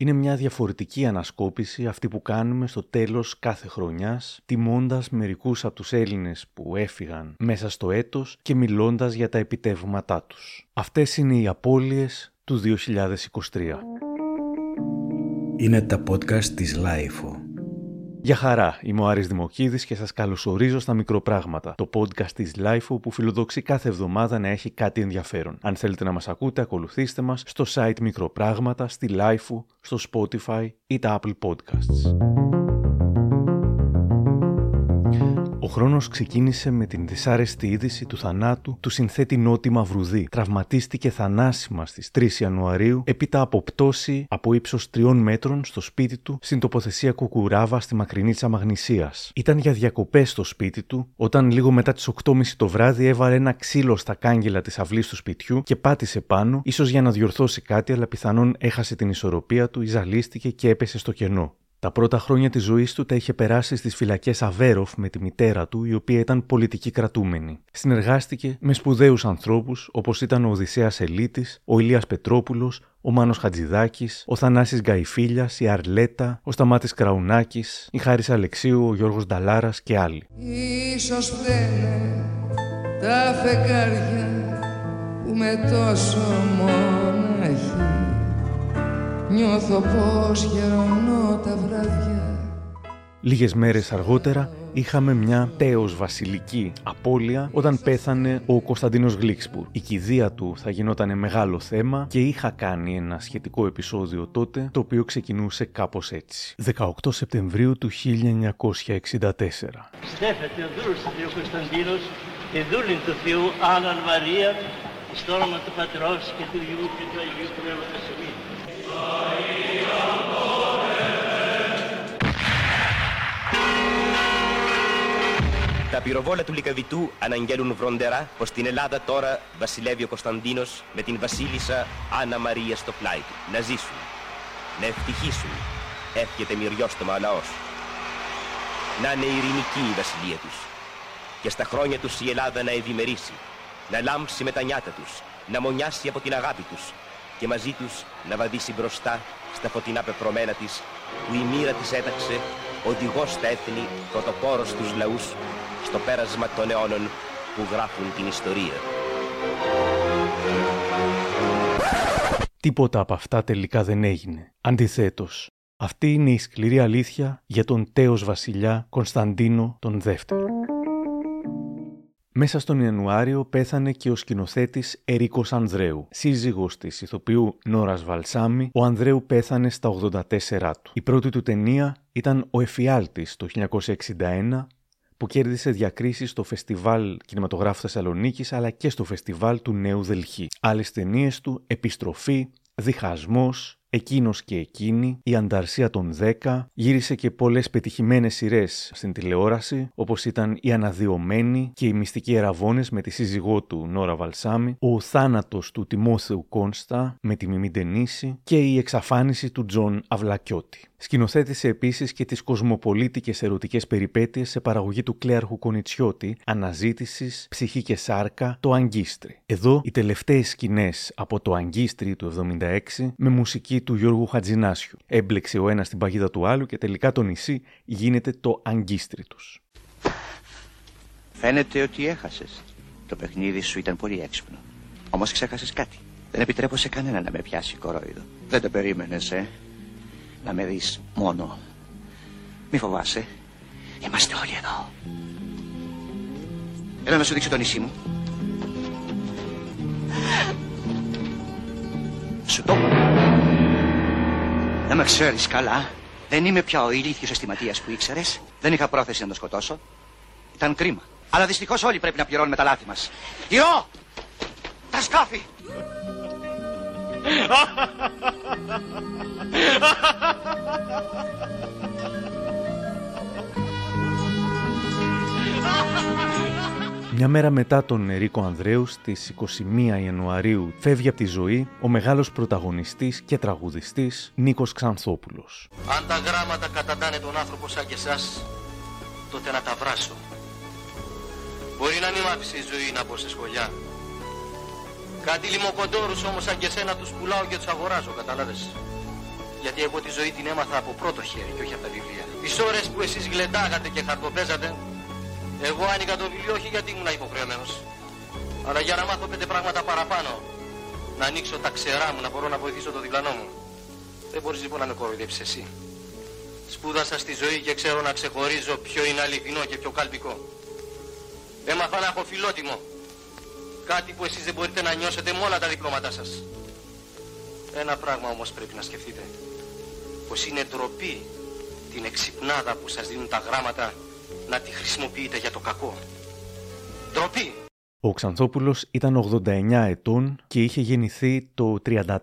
Είναι μια διαφορετική ανασκόπηση αυτή που κάνουμε στο τέλος κάθε χρονιάς, τιμώντας μερικούς από τους Έλληνες που έφυγαν μέσα στο έτος και μιλώντας για τα επιτεύγματά τους. Αυτές είναι οι απώλειες του 2023. Είναι τα podcast της LIFO. Γεια χαρά, είμαι ο Άρης Δημοκίδης και σας καλωσορίζω στα Μικροπράγματα, το podcast της LIFO που φιλοδοξεί κάθε εβδομάδα να έχει κάτι ενδιαφέρον. Αν θέλετε να μας ακούτε, ακολουθήστε μας στο site Μικροπράγματα, στη LIFO, στο Spotify ή τα Apple Podcasts. Ο χρόνος ξεκίνησε με την δυσάρεστη είδηση του θανάτου του συνθέτη Νότι Μαυρουδή. Τραυματίστηκε θανάσιμα στις 3 Ιανουαρίου έπειτα από πτώση από ύψος 3 μέτρων στο σπίτι του στην τοποθεσία Κουκουράβα στη μακρινή Μαγνησίας. Ήταν για διακοπές στο σπίτι του όταν λίγο μετά τις 8.30 το βράδυ έβαλε ένα ξύλο στα κάγκελα της αυλής του σπιτιού και πάτησε πάνω, ίσως για να διορθώσει κάτι, αλλά πιθανόν έχασε την ισορροπία του, ζαλίστηκε και έπεσε στο κενό. Τα πρώτα χρόνια της ζωής του τα είχε περάσει στις φυλακές Αβέροφ με τη μητέρα του, η οποία ήταν πολιτική κρατούμενη. Συνεργάστηκε με σπουδαίους ανθρώπους όπως ήταν ο Οδυσσέας Ελίτης, ο Ηλίας Πετρόπουλος, ο Μάνος Χατζηδάκης, ο Θανάσης Γκαϊφίλιας, η Αρλέτα, ο Σταμάτης Κραουνάκης, η Χάρης Αλεξίου, ο Γιώργος Νταλάρας και άλλοι. Ίσως φταίνε τα φεγγάρια που με τόσο μοναχή Νιώθω πως γερονώ τα βράδια Λίγες μέρες αργότερα είχαμε μια τέος βασιλική απώλεια όταν πέθανε ο Κωνσταντίνος Γλίξπουρ. Η κηδεία του θα γινόταν μεγάλο θέμα και είχα κάνει ένα σχετικό επεισόδιο τότε το οποίο ξεκινούσε κάπως έτσι. 18 Σεπτεμβρίου του 1964. Στέφεται ο δούλος του Θεού Κωνσταντίνος και δούλην του Θεού Άννα Μαρία στο όνομα του Πατρός και του Υιού και του Αγίου Πνεύματος τα πυροβόλα του Λικαβητού αναγγέλουν βροντερά πως στην Ελλάδα τώρα βασιλεύει ο Κωνσταντίνος με την βασίλισσα Άννα Μαρία στο πλάι του. Να ζήσουν, να ευτυχήσουν, εύχεται μυριόστομα ο λαός. Να είναι ειρηνική η βασιλεία τους και στα χρόνια τους η Ελλάδα να ευημερήσει, να λάμψει με τα νιάτα τους, να μονιάσει από την αγάπη τους και μαζί τους να βαδίσει μπροστά στα φωτεινά πεπρωμένα της που η μοίρα της έταξε οδηγός στα έθνη, πρωτοπόρος στους λαούς στο πέρασμα των αιώνων που γράφουν την ιστορία. Τίποτα από αυτά τελικά δεν έγινε. Αντιθέτως, αυτή είναι η σκληρή αλήθεια για τον τέος βασιλιά Κωνσταντίνο τον Δεύτερο. Μέσα στον Ιανουάριο πέθανε και ο σκηνοθέτης Ερίκος Ανδρέου. Σύζυγος της ηθοποιού Νόρας Βαλσάμι, ο Ανδρέου πέθανε στα 84 του. Η πρώτη του ταινία ήταν Ο Εφιάλτης το 1961, που κέρδισε διακρίσεις στο Φεστιβάλ Κινηματογράφου Θεσσαλονίκης αλλά και στο Φεστιβάλ του Νέου Δελχί. Άλλες ταινίες του, Επιστροφή, Διχασμός, Εκείνος και εκείνη, η Ανταρσία των 10, γύρισε και πολλές πετυχημένες σειρές στην τηλεόραση, όπως ήταν Η Αναδυομένη και Οι Μυστικοί Αρραβώνες με τη σύζυγό του Νόρα Βαλσάμι, Ο Θάνατος του Τιμόθεου Κόνστα με τη Μιμή Ντενίση και Η Εξαφάνιση του Τζον Αυλακιώτη. Σκηνοθέτησε επίσης και τις κοσμοπολίτικες ερωτικές περιπέτειες σε παραγωγή του Κλέαρχου Κονιτσιώτη, Αναζήτησης, Ψυχή και Σάρκα, Το Αγκίστρι. Εδώ οι τελευταίες σκηνές από το Αγκίστρι του 76 με μουσική του Γιώργου Χατζινάσιου. Έμπλεξε ο ένας την παγίδα του άλλου και τελικά το νησί γίνεται το Αγκίστρι τους. Φαίνεται ότι έχασες. Το παιχνίδι σου ήταν πολύ έξυπνο. Όμως ξέχασες κάτι. Δεν επιτρέπω σε κανένα να με πιάσει κορόιδο. Δεν το περίμενες, ε να με δεις μόνο. Μη φοβάσαι. Είμαστε όλοι εδώ. Έλα να σου δείξω το νησί μου. Σου το Δεν με ξέρεις καλά. Δεν είμαι πια ο ηλίθιος αισθηματίας που ήξερες. Δεν είχα πρόθεση να το σκοτώσω. Ήταν κρίμα. Αλλά δυστυχώς όλοι πρέπει να πληρώνουμε τα λάθη μας. Ιώ! Τα σκάφη! Μια μέρα μετά τον Ερίκο Ανδρέους, στις 21 Ιανουαρίου, φεύγει από τη ζωή ο μεγάλος πρωταγωνιστής και τραγουδιστής Νίκος Ξανθόπουλος. Αν τα γράμματα καταντάνε τον άνθρωπο σαν και εσάς, τότε να τα βράσω. Μπορεί να μην μ' άφησε η ζωή να μπω σε σχολιά. Κάτι λιμοκοντόρους όμως σαν και σένα τους πουλάω και τους αγοράζω, κατάλαβες. Γιατί εγώ τη ζωή την έμαθα από πρώτο χέρι και όχι από τα βιβλία. Τις ώρες που εσείς γλεντάγατε και χαρτοπέζατε, εγώ άνοιγα το βιβλίο όχι γιατί ήμουν υποχρεωμένος, αλλά για να μάθω πέντε πράγματα παραπάνω. Να ανοίξω τα ξερά μου, να μπορώ να βοηθήσω το διπλανό μου. Δεν μπορείς λοιπόν να με κοροϊδέψεις εσύ. Σπούδασα στη ζωή και ξέρω να ξεχωρίζω ποιο είναι αληθινό και ποιο κάλπικο. Έμαθα να έχω φιλότιμο. Κάτι που εσείς δεν μπορείτε να νιώσετε με όλα τα διπλώματά σας. Ένα πράγμα όμως πρέπει να σκεφτείτε. Πως είναι ντροπή την εξυπνάδα που σας δίνουν τα γράμματα να τη χρησιμοποιείτε για το κακό. Ντροπή! Ο Ξανθόπουλος ήταν 89 ετών και είχε γεννηθεί το 34,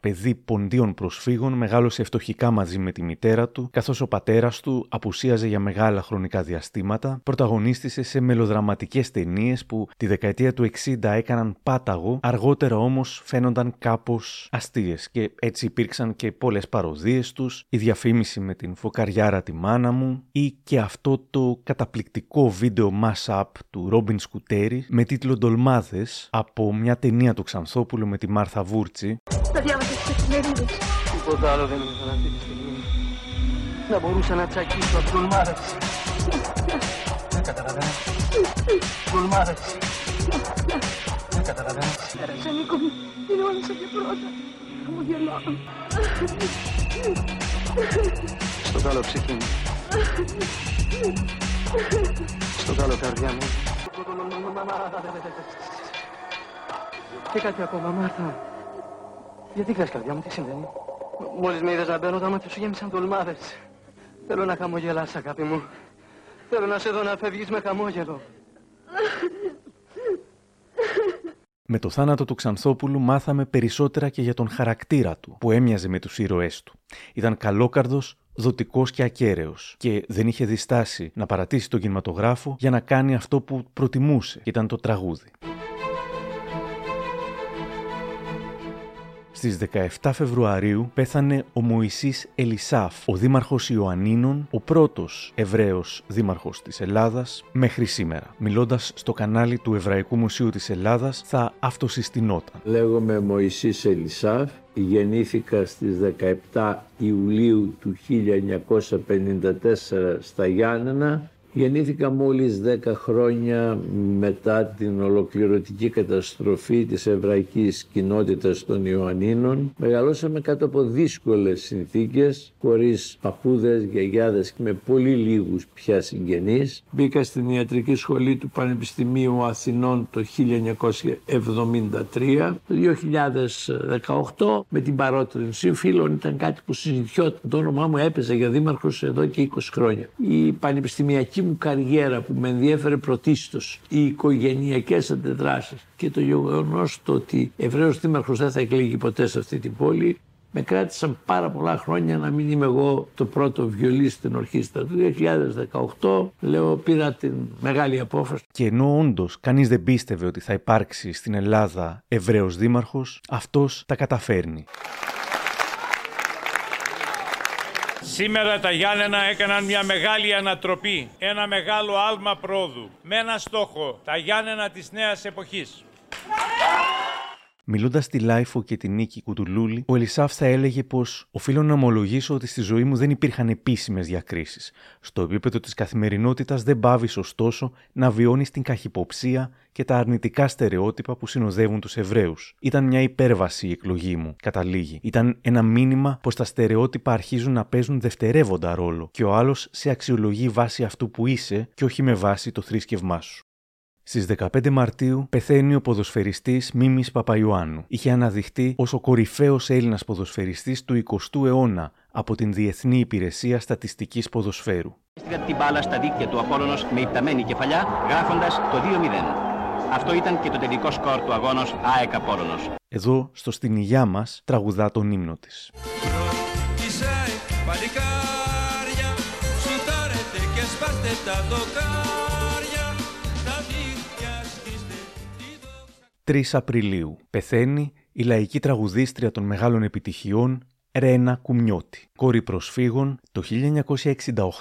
παιδί ποντίων προσφύγων, μεγάλωσε φτωχικά μαζί με τη μητέρα του, καθώς ο πατέρας του απουσίαζε για μεγάλα χρονικά διαστήματα, πρωταγωνίστησε σε μελοδραματικές ταινίες που τη δεκαετία του 60 έκαναν πάταγο, αργότερα όμως φαίνονταν κάπως αστείες και έτσι υπήρξαν και πολλές παροδίες τους, η διαφήμιση με την φωκαριάρα τη μάνα μου ή και αυτό το καταπληκτικό βίντεο mass-up του Ρόμπιν Σκουτέρι με τίτλο Ντολμάδες από μια ταινία του Ξανθόπουλου με τη Μάρθα Βούρτσι. Τα διάβασα στις εφημερίδες. Τίποτα άλλο δεν ήθελα αυτή τη στιγμή. Να μπορούσα να τσακίσω από ντολμάδες. Δεν καταλαβαίνω. Ντολμάδες. Δεν καταλαβαίνω. Πέρασε, Νίκο μου. Είναι όλα σαν και πρώτα. Χαμογελάω. Στο καλό ψυχή μου. Στο καλό καρδιά μου. Και κάτι ακόμα, Μάρθα. Γιατί κλαις καρδιά μου, τι συμβαίνει; Μόλις με είδες να μπαίνω, τα μάτια σου γέμισαν τολμάδες. Θέλω να χαμογελάς, αγάπη μου. Θέλω να σε δω να φεύγεις με χαμόγελο. Με το θάνατο του Ξανθόπουλου μάθαμε περισσότερα και για τον χαρακτήρα του, που έμοιαζε με τους ήρωές του. Ήταν καλόκαρδος, δοτικός και ακέραιος και δεν είχε διστάσει να παρατήσει τον κινηματογράφο για να κάνει αυτό που προτιμούσε, και ήταν το τραγούδι. Στις 17 Φεβρουαρίου πέθανε ο Μωυσής Ελισάφ, ο δήμαρχος Ιωαννίνων, ο πρώτος Εβραίος δήμαρχος της Ελλάδας μέχρι σήμερα. Μιλώντας στο κανάλι του Εβραϊκού Μουσείου της Ελλάδας θα αυτοσυστηνόταν. Λέγομαι Μωυσής Ελισάφ, γεννήθηκα στις 17 Ιουλίου του 1954 στα Γιάννενα Γεννήθηκα μόλις 10 χρόνια μετά την ολοκληρωτική καταστροφή της εβραϊκής κοινότητας των Ιωαννίνων. Μεγαλώσαμε κάτω από δύσκολες συνθήκες, χωρίς παππούδες, γιαγιάδες και με πολύ λίγους πια συγγενείς. Μπήκα στην ιατρική σχολή του Πανεπιστημίου Αθηνών το 1973. Το 2018 με την παρότρινση φίλων ήταν κάτι που συζητιόταν. Το όνομά μου έπαιζε για δήμαρχος εδώ και 20 χρόνια. Η πανεπιστημιακή μου καριέρα που με ενδιέφερε πρωτίστως, οι οικογενειακές αντιδράσεις και το γεγονός το ότι Εβραίος Δήμαρχος δεν θα εκλεγεί ποτέ σε αυτή την πόλη, με κράτησαν πάρα πολλά χρόνια να μην είμαι εγώ το πρώτο βιολί στην ορχήστρα. Το 2018 λέω πήρα την μεγάλη απόφαση. Και ενώ όντως κανείς δεν πίστευε ότι θα υπάρξει στην Ελλάδα Εβραίος Δήμαρχος, αυτός τα καταφέρνει. Σήμερα τα Γιάννενα έκαναν μια μεγάλη ανατροπή, ένα μεγάλο άλμα πρόοδου, με ένα στόχο, τα Γιάννενα της νέας εποχής. Μιλώντας στη LIFO και τη Νίκη Κουτουλούλη, ο Ελισάφ θα έλεγε πως οφείλω να ομολογήσω ότι στη ζωή μου δεν υπήρχαν επίσημες διακρίσεις. Στο επίπεδο της καθημερινότητας δεν παύεις, ωστόσο, να βιώνεις την καχυποψία και τα αρνητικά στερεότυπα που συνοδεύουν τους Εβραίους. Ήταν μια υπέρβαση η εκλογή μου, καταλήγει. Ήταν ένα μήνυμα πως τα στερεότυπα αρχίζουν να παίζουν δευτερεύοντα ρόλο και ο άλλος σε αξιολογεί βάσει αυτού που είσαι και όχι με βάση το θρήσκευμά σου. Στις 15 Μαρτίου πεθαίνει ο ποδοσφαιριστής Μίμης Παπαϊωάννου. Είχε αναδειχθεί ως ο κορυφαίος Έλληνας ποδοσφαιριστής του 20ου αιώνα από την Διεθνή Υπηρεσία Στατιστικής Ποδοσφαίρου. Έστειλε την μπάλα στα δίκτυα του Απόλλωνος με υπταμένη κεφαλιά, γράφοντας το 2-0. Αυτό ήταν και το τελικό σκορ του αγώνος ΑΕΚ Απόλλωνος. Εδώ, στο Στην Υγειά μας, τραγουδά τον ύμνο της. παλικάρια, σουτάρετε και σπάστε τα δοκάρια, 3 Απριλίου πεθαίνει η λαϊκή τραγουδίστρια των μεγάλων επιτυχιών Ρένα Κουμιώτη. Κόρη προσφύγων, το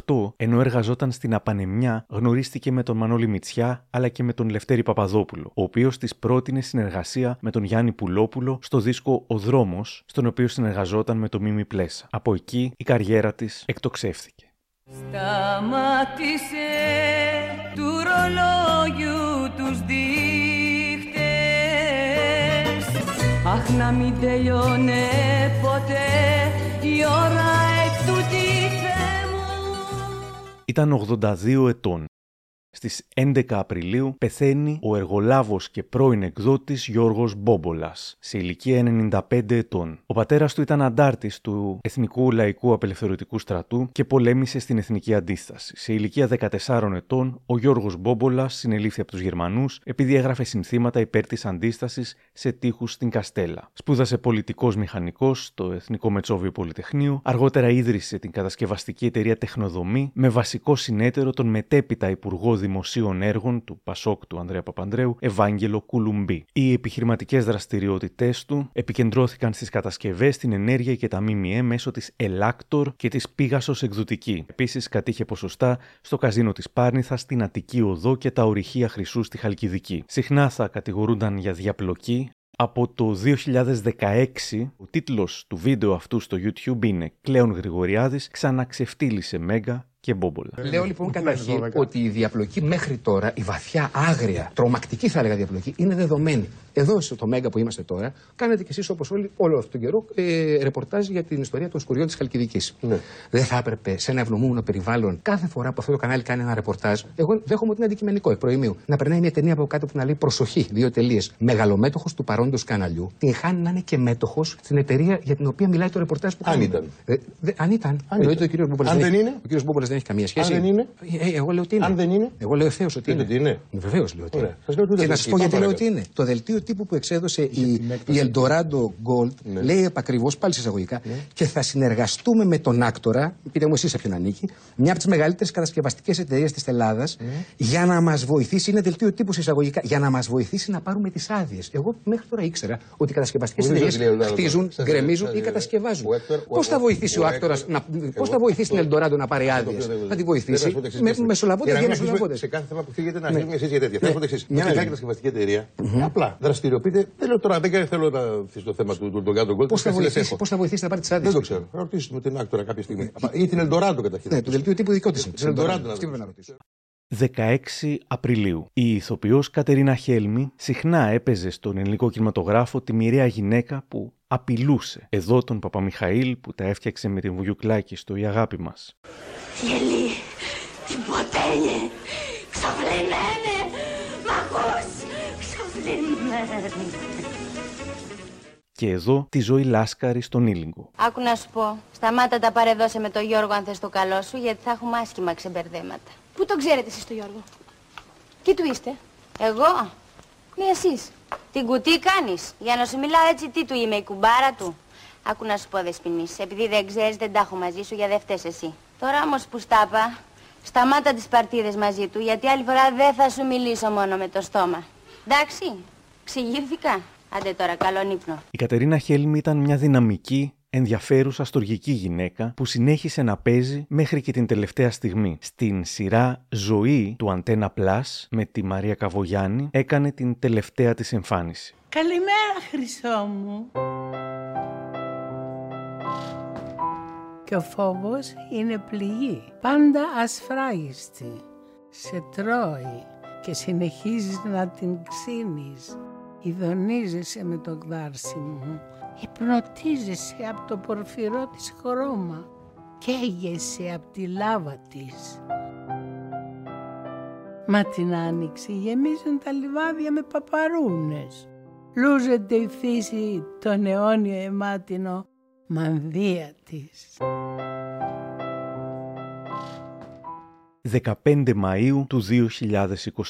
1968, ενώ εργαζόταν στην Απανεμιά, γνωρίστηκε με τον Μανώλη Μητσιά αλλά και με τον Λευτέρη Παπαδόπουλο, ο οποίος της πρότεινε συνεργασία με τον Γιάννη Πουλόπουλο στο δίσκο Ο Δρόμος, στον οποίο συνεργαζόταν με το Μίμη Πλέσα. Από εκεί η καριέρα της εκτοξεύθηκε. Σταμάτησε του ρολόγιου τους δείχτες Αχ να μην τελειώνε ποτέ η ώρα ετούτη Θεέ μου Ήταν 82 ετών. Στις 11 Απριλίου πεθαίνει ο εργολάβος και πρώην εκδότης Γιώργος Μπόμπολας, σε ηλικία 95 ετών. Ο πατέρας του ήταν αντάρτης του Εθνικού Λαϊκού Απελευθερωτικού Στρατού και πολέμησε στην Εθνική Αντίσταση. Σε ηλικία 14 ετών, ο Γιώργος Μπόμπολας συνελήφθη από τους Γερμανούς επειδή έγραφε συνθήματα υπέρ της αντίστασης σε τείχους στην Καστέλα. Σπούδασε πολιτικός μηχανικός στο Εθνικό Μετσόβιο Πολυτεχνείο, αργότερα ίδρυσε την κατασκευαστική εταιρεία Τεχνοδομή με βασικό συνέτερο τον μετέπειτα Υπουργό Δημοσίων Έργων του Πασόκ του Ανδρέα Παπανδρέου, Ευάγγελο Κουλουμπή. Οι επιχειρηματικές δραστηριότητές του επικεντρώθηκαν στις κατασκευές, την ενέργεια και τα ΜΜΕ μέσω της Ελάκτορ και της Πίγασος Εκδοτική. Επίσης, κατήχε ποσοστά στο καζίνο της Πάρνηθας, στην Αττική Οδό και τα ορυχεία Χρυσού στη Χαλκιδική. Συχνά θα κατηγορούνταν για διαπλοκή, από το 2016, ο τίτλος του βίντεο αυτού στο YouTube είναι «Κλέον Γρηγοριάδης ξαναξεφτύλισε Μέγα και Μπόμπολα». Λέω λοιπόν καταρχήν ότι η διαπλοκή μέχρι τώρα, η βαθιά, άγρια, τρομακτική θα έλεγα διαπλοκή, είναι δεδομένη. Εδώ στο Μέγκα που είμαστε τώρα, κάνετε κι εσείς όπως όλοι, όλο αυτόν τον καιρό, ε, ρεπορτάζ για την ιστορία των σκουριών της Χαλκιδικής. Ναι. Δεν θα έπρεπε σε ένα ευλομούμενο περιβάλλον, κάθε φορά που αυτό το κανάλι κάνει ένα ρεπορτάζ, εγώ δέχομαι ότι είναι αντικειμενικό εκ προημίου, να περνάει μια ταινία από κάτω που να λέει προσοχή, δύο τελείες. Μεγαλομέτωχος του παρόντος καναλιού, την χάνει να είναι και μέτοχος στην εταιρεία για την οποία μιλάει το ρεπορτάζ που Αν κάνει. ήταν. Ε, δε- αν ήταν. Αν Εννοείται ήταν. ο κύριος Μπόμπολα Αν δεν έχει- είναι. Ο κύριος Μπόμπολα δεν έχει καμία σχέση. Αν δεν είναι. Ε, ε, εγώ λέω ότι είναι. Αν δεν είναι. Εγώ λέω ευθέως ότι Λέτε είναι. ότι είναι. Βεβαίως λέω ότι Ωραία. είναι. Σας λέω ότι Και είναι. να σας πω Πάμε γιατί λέω παρακάτω. ότι είναι. Το δελτίο τύπου που εξέδωσε η, η Eldorado Gold Ναι. λέει επακριβώς, πάλι σε εισαγωγικά, και θα συνεργαστούμε με τον Άκτορα, πείτε μου εσείς σε ποιον ανήκει, μια από τις μεγαλύτερες κατασκευαστικές εταιρείες της Ελλάδας, Ναι. για να μας βοηθήσει, είναι δελτίο τύπου σε εισαγωγικά, για να μας βοηθήσει να πάρουμε τις άδειες. Εγώ μέχρι τώρα ήξερα ότι οι κατασκευαστικές Νομίζω εταιρείες ότι λέει ο Eldorado. χτίζουν, Σας- γκρεμίζουν σας- ή κατασκευάζουν. ο Έκτορ- ο- Πώς θα ο- βοηθήσει ο ο Έκτορ- Άκτορα, εγώ- πώς θα βοηθήσει την εγώ- Eldorado να πάρει το άδειες; Οποίο δεν- Θα τη δεν βοηθήσει θα σου πω το εξής, με Κρίστη. μεσολαβώντε Για και να μην μεσολαβώντε. αρχίσουμε Σε κάθε θέμα που φύγετε να Ναι. αρχίσουμε εσείς για τέτοια. Θα Ναι. πω το εξής. Μια Ότι να μια δει. κατασκευαστική εταιρεία απλά δραστηριοποιείται. Δεν λέω τώρα, δεν θέλω να θες το θέμα του του Γκάντο Γκολ. Πώς θα, βοηθήσει, πώς θα βοηθήσει να πάρει τις άδειες; Δεν το ξέρω. Να ρωτήσουμε την άκτορα κάποια στιγμή. Ή την Ελντοράντο καταρχήν. Ναι, το δελτίο τύπου δικό της. Την Ελντοράντο να Αυτή πρέπει να ρωτήσω. ρωτήσω. 16 Απριλίου. Η ηθοποιός Κατερίνα Χέλμη συχνά έπαιζε στον ελληνικό κινηματογράφο τη μοιραία γυναίκα που απειλούσε. Εδώ τον Παπαμιχαήλ που τα έφτιαξε με την Βουγιουκλάκη στο «Η αγάπη μας». Γελί, την ποτέλη, ξαφλημένε, μ' ακούς, ξαφλημένε. Και εδώ τη ζωή Λάσκαρη στον Ήλιγκο. Άκου να σου πω. Σταμάτα τα παρεδώσε με τον Γιώργο αν θες το καλό σου, γιατί θα έχουμε άσχημα ξεμπερδέματα. Πού τον ξέρετε εσείς τον Γιώργο; Τι του είστε; Εγώ; Ναι, εσείς. Την κουτί κάνεις. Για να σου μιλάω έτσι, τι του είμαι, η κουμπάρα του; Άκου να σου πω, Δεσποινής. Επειδή δεν ξέρεις, δεν τα έχω μαζί σου, για δεν φταίς εσύ. Τώρα όμως που στάπα, σταμάτα τις παρτίδες μαζί του, γιατί άλλη φορά δεν θα σου μιλήσω μόνο με το στόμα. Εντάξει, ξηγήθηκα. Άντε τώρα, καλόν ύπνο. Η Κατερίνα Χέλμη ήταν μια δυναμική, ενδιαφέρουσα στοργική γυναίκα που συνέχισε να παίζει μέχρι και την τελευταία στιγμή. Στην σειρά «Ζωή» του Αντένα Plus με τη Μαρία Καβογιάννη έκανε την τελευταία της εμφάνιση. Καλημέρα, Χρυσό μου. Και ο φόβος είναι πληγή, πάντα ασφράγιστη. Σε τρώει και συνεχίζεις να την ξύνεις. Ιδονίζεσαι με το γδάρσιμο. Υπνοτίζεσαι από το πορφυρό της χρώμα. Καίγεσαι από τη λάβα της. Μα την άνοιξη γεμίζουν τα λιβάδια με παπαρούνες. Λούζεται η φύση τον αιώνιο αιμάτινο μανδύα της. 15 Μαΐου του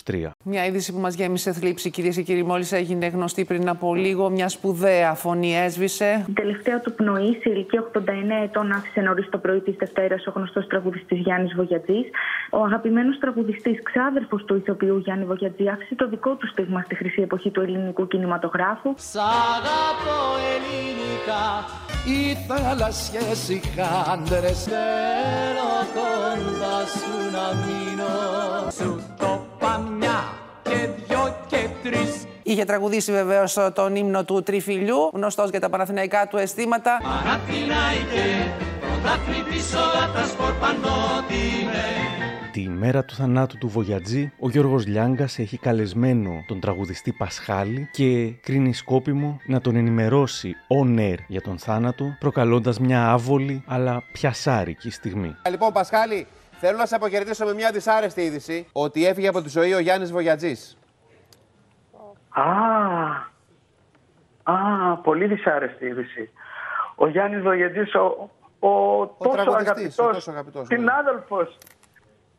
2023. Μια είδηση που μας γέμισε θλίψη, κυρίες και κύριοι, μόλις έγινε γνωστή πριν από λίγο. Μια σπουδαία φωνή έσβησε. Την τελευταία του πνοή, σε ηλικία 89 ετών, άφησε νωρίς το πρωί της Δευτέρας ο γνωστός τραγουδιστής Γιάννης Βογιατζής. Ο αγαπημένος τραγουδιστής, ξάδερφος του ηθοποιού Γιάννη Βογιατζή, άφησε το δικό του στίγμα στη χρυσή εποχή του ελληνικού κινηματογράφου. Σ' αγαπώ ελληνικά οι θάλασσες οι χάντρες Θέλω κοντά σου να μείνω. Σου το παμιά και δυο και τρεις. Είχε τραγουδήσει βεβαίως τον ύμνο του Τριφυλιού, γνωστός για τα παναθηναϊκά του αισθήματα. Παναθηναϊκέ, πρωτάθλη της όλα τα σπορ πανότιμε Τη μέρα του θανάτου του Βογιατζή, ο Γιώργος Λιάγκας έχει καλεσμένο τον τραγουδιστή Πασχάλη και κρίνει σκόπιμο να τον ενημερώσει on air για τον θάνατο, προκαλώντας μια άβολη αλλά πιασάρικη στιγμή. Λοιπόν, Πασχάλη, θέλω να σε αποχαιρετήσω με μια δυσάρεστη είδηση ότι έφυγε από τη ζωή ο Γιάννης Βογιατζής. Α, α, πολύ δυσάρεστη είδηση. Ο Γιάννης Βογιατζής, ο, ο, τόσο, τραγουδιστής, αγαπητός, ο τόσο αγαπητός, ναι. συνάδελφος,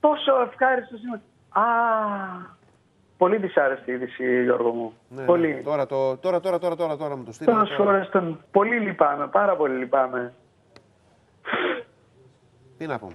τόσο ευχάριστος είναι. Α, πολύ δυσάρεστη είδηση, Γιώργο μου. Ναι, ναι. πολύ. Τώρα, το, τώρα, τώρα, τώρα, τώρα, τώρα μου το στείλω. Τόσες φορές τον... Πολύ λυπάμαι, πάρα πολύ λυπάμαι. Τι να πούμε.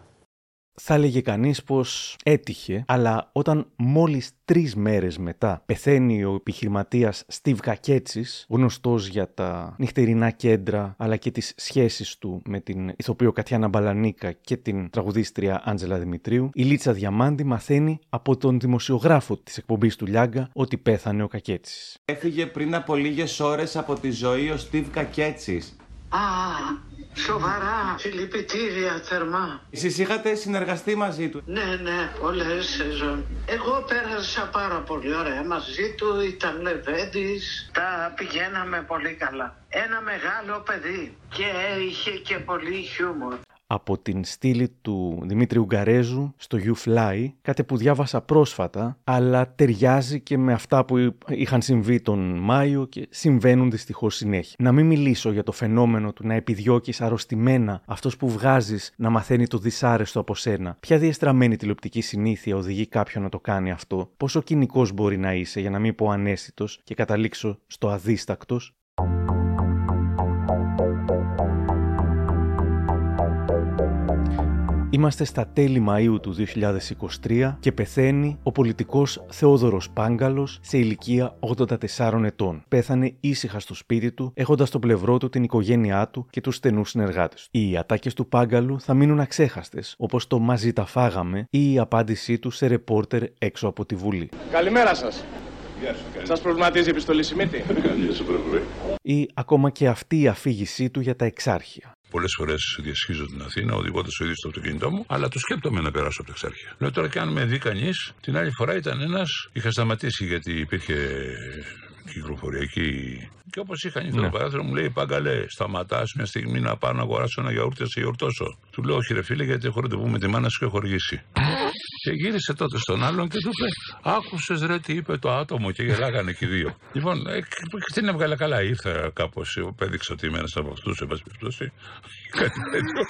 Θα έλεγε κανείς πως έτυχε, αλλά όταν μόλις τρεις μέρες μετά πεθαίνει ο επιχειρηματίας Στίβ Κακέτσης, γνωστός για τα νυχτερινά κέντρα, αλλά και τις σχέσεις του με την ηθοποιό Κατιάνα Μπαλανίκα και την τραγουδίστρια Άντζελα Δημητρίου, η Λίτσα Διαμάντη μαθαίνει από τον δημοσιογράφο της εκπομπής του Λιάγκα ότι πέθανε ο Κακέτσης. Έφυγε πριν από λίγες ώρες από τη ζωή ο Στίβ Κακέτσης. Α, σοβαρά, συλληπιτήρια θερμά. Εσείς είχατε συνεργαστεί μαζί του; Ναι, ναι, πολλές σεζόν. Εγώ πέρασα πάρα πολύ ωραία μαζί του, ήταν λεβέντης, τα πηγαίναμε πολύ καλά. Ένα μεγάλο παιδί και είχε και πολύ χιούμορ. Από την στήλη του Δημήτρη Ουγγαρέζου στο You Fly, κάτι που διάβασα πρόσφατα, αλλά ταιριάζει και με αυτά που είχαν συμβεί τον Μάιο και συμβαίνουν δυστυχώς συνέχεια. Να μην μιλήσω για το φαινόμενο του να επιδιώκεις αρρωστημένα αυτός που βγάζεις να μαθαίνει το δυσάρεστο από σένα. Ποια διεστραμμένη τηλεοπτική συνήθεια οδηγεί κάποιον να το κάνει αυτό, πόσο κοινικός μπορεί να είσαι για να μην πω ανέστητο και καταλήξω στο αδίστακτος; Είμαστε στα τέλη Μαΐου του 2023 και πεθαίνει ο πολιτικός Θεόδωρος Πάγκαλος σε ηλικία 84 ετών. Πέθανε ήσυχα στο σπίτι του, έχοντας στο πλευρό του την οικογένειά του και τους στενούς συνεργάτες του. Οι ατάκες του Πάγκαλου θα μείνουν αξέχαστες, όπως το «Μαζί τα φάγαμε» ή η απάντησή του σε ρεπόρτερ έξω από τη Βουλή. Καλημέρα σας. Σας προβληματίζει η επιστολή Σιμίτη; Ή ακόμα και αυτή η αφήγησή του για τα εξάρχεια. Πολλές φορές διασχίζω την Αθήνα, οδηγώντα το ίδιος στο αυτοκίνητό μου, αλλά το σκέπτομαι να περάσω από τα εξάρχεια. Λέω τώρα και αν με δει κανείς, την άλλη φορά ήταν ένας, είχα σταματήσει γιατί υπήρχε κυκλοφοριακή. Και όπως είχα ανοίξει Ναι. το παράθυρο, μου λέει Παγκαλέ, σταματάς μια στιγμή να πάω να αγοράσω ένα γιαούρτι να σε γιορτώσω. Του λέω, Όχι, ρε φίλε, γιατί έχω ραντεβού με τη μάνα σου και έχω αργήσει. Και γύρισε τότε στον άλλον και του είπε: Άκουσες ρε τι είπε το άτομο και γελάγανε και οι δύο. λοιπόν, ε, και την έβγαλε καλά. Ήρθα κάπως, έδειξα ότι είμαι ένας από αυτούς, σε πάση περιπτώσει. Κάτι τέτοιο.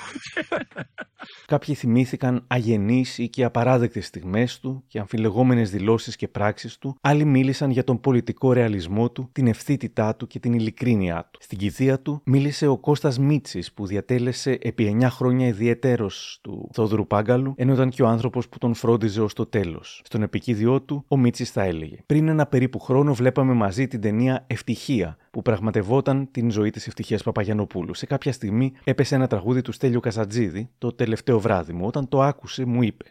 Κάποιοι θυμήθηκαν αγενείς ή και απαράδεκτες στιγμές του και αμφιλεγόμενες δηλώσεις και πράξεις του, άλλοι μίλησαν για τον πολιτικό ρεαλισμό του, την ευθύτητά του και την ειλικρίνειά του. Στην κηδεία του μίλησε ο Κώστας Μίτσης που διατέλεσε επί 9 χρόνια ιδιαιτέρως του Θόδωρου Πάγκαλου, ενώ ήταν και ο άνθρωπος που τον φρόντιζε ως το τέλος. Στον επικίδιό του, ο Μίτσης θα έλεγε «Πριν ένα περίπου χρόνο βλέπαμε μαζί την ταινία «Ευτυχία» που πραγματευόταν την ζωή της Ευτυχίας Παπαγιανοπούλου. Σε κάποια στιγμή έπεσε ένα τραγούδι του Στέλιου Καζαντζίδη, το τελευταίο βράδυ μου. Όταν το άκουσε, μου είπε.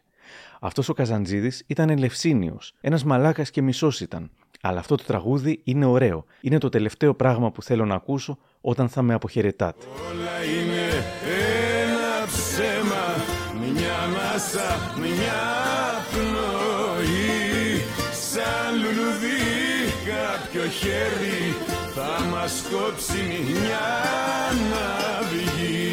Αυτός ο Καζαντζίδης ήταν ελευσίνιος. Ένας μαλάκας και μισός ήταν. Αλλά αυτό το τραγούδι είναι ωραίο. Είναι το τελευταίο πράγμα που θέλω να ακούσω όταν θα με αποχαιρετάτε. Όλα είναι ένα ψέμα Μια μάσα, μια πνοή Σαν λουλουδί κάποιο χέρι Θα μας κόψει μια ναυγή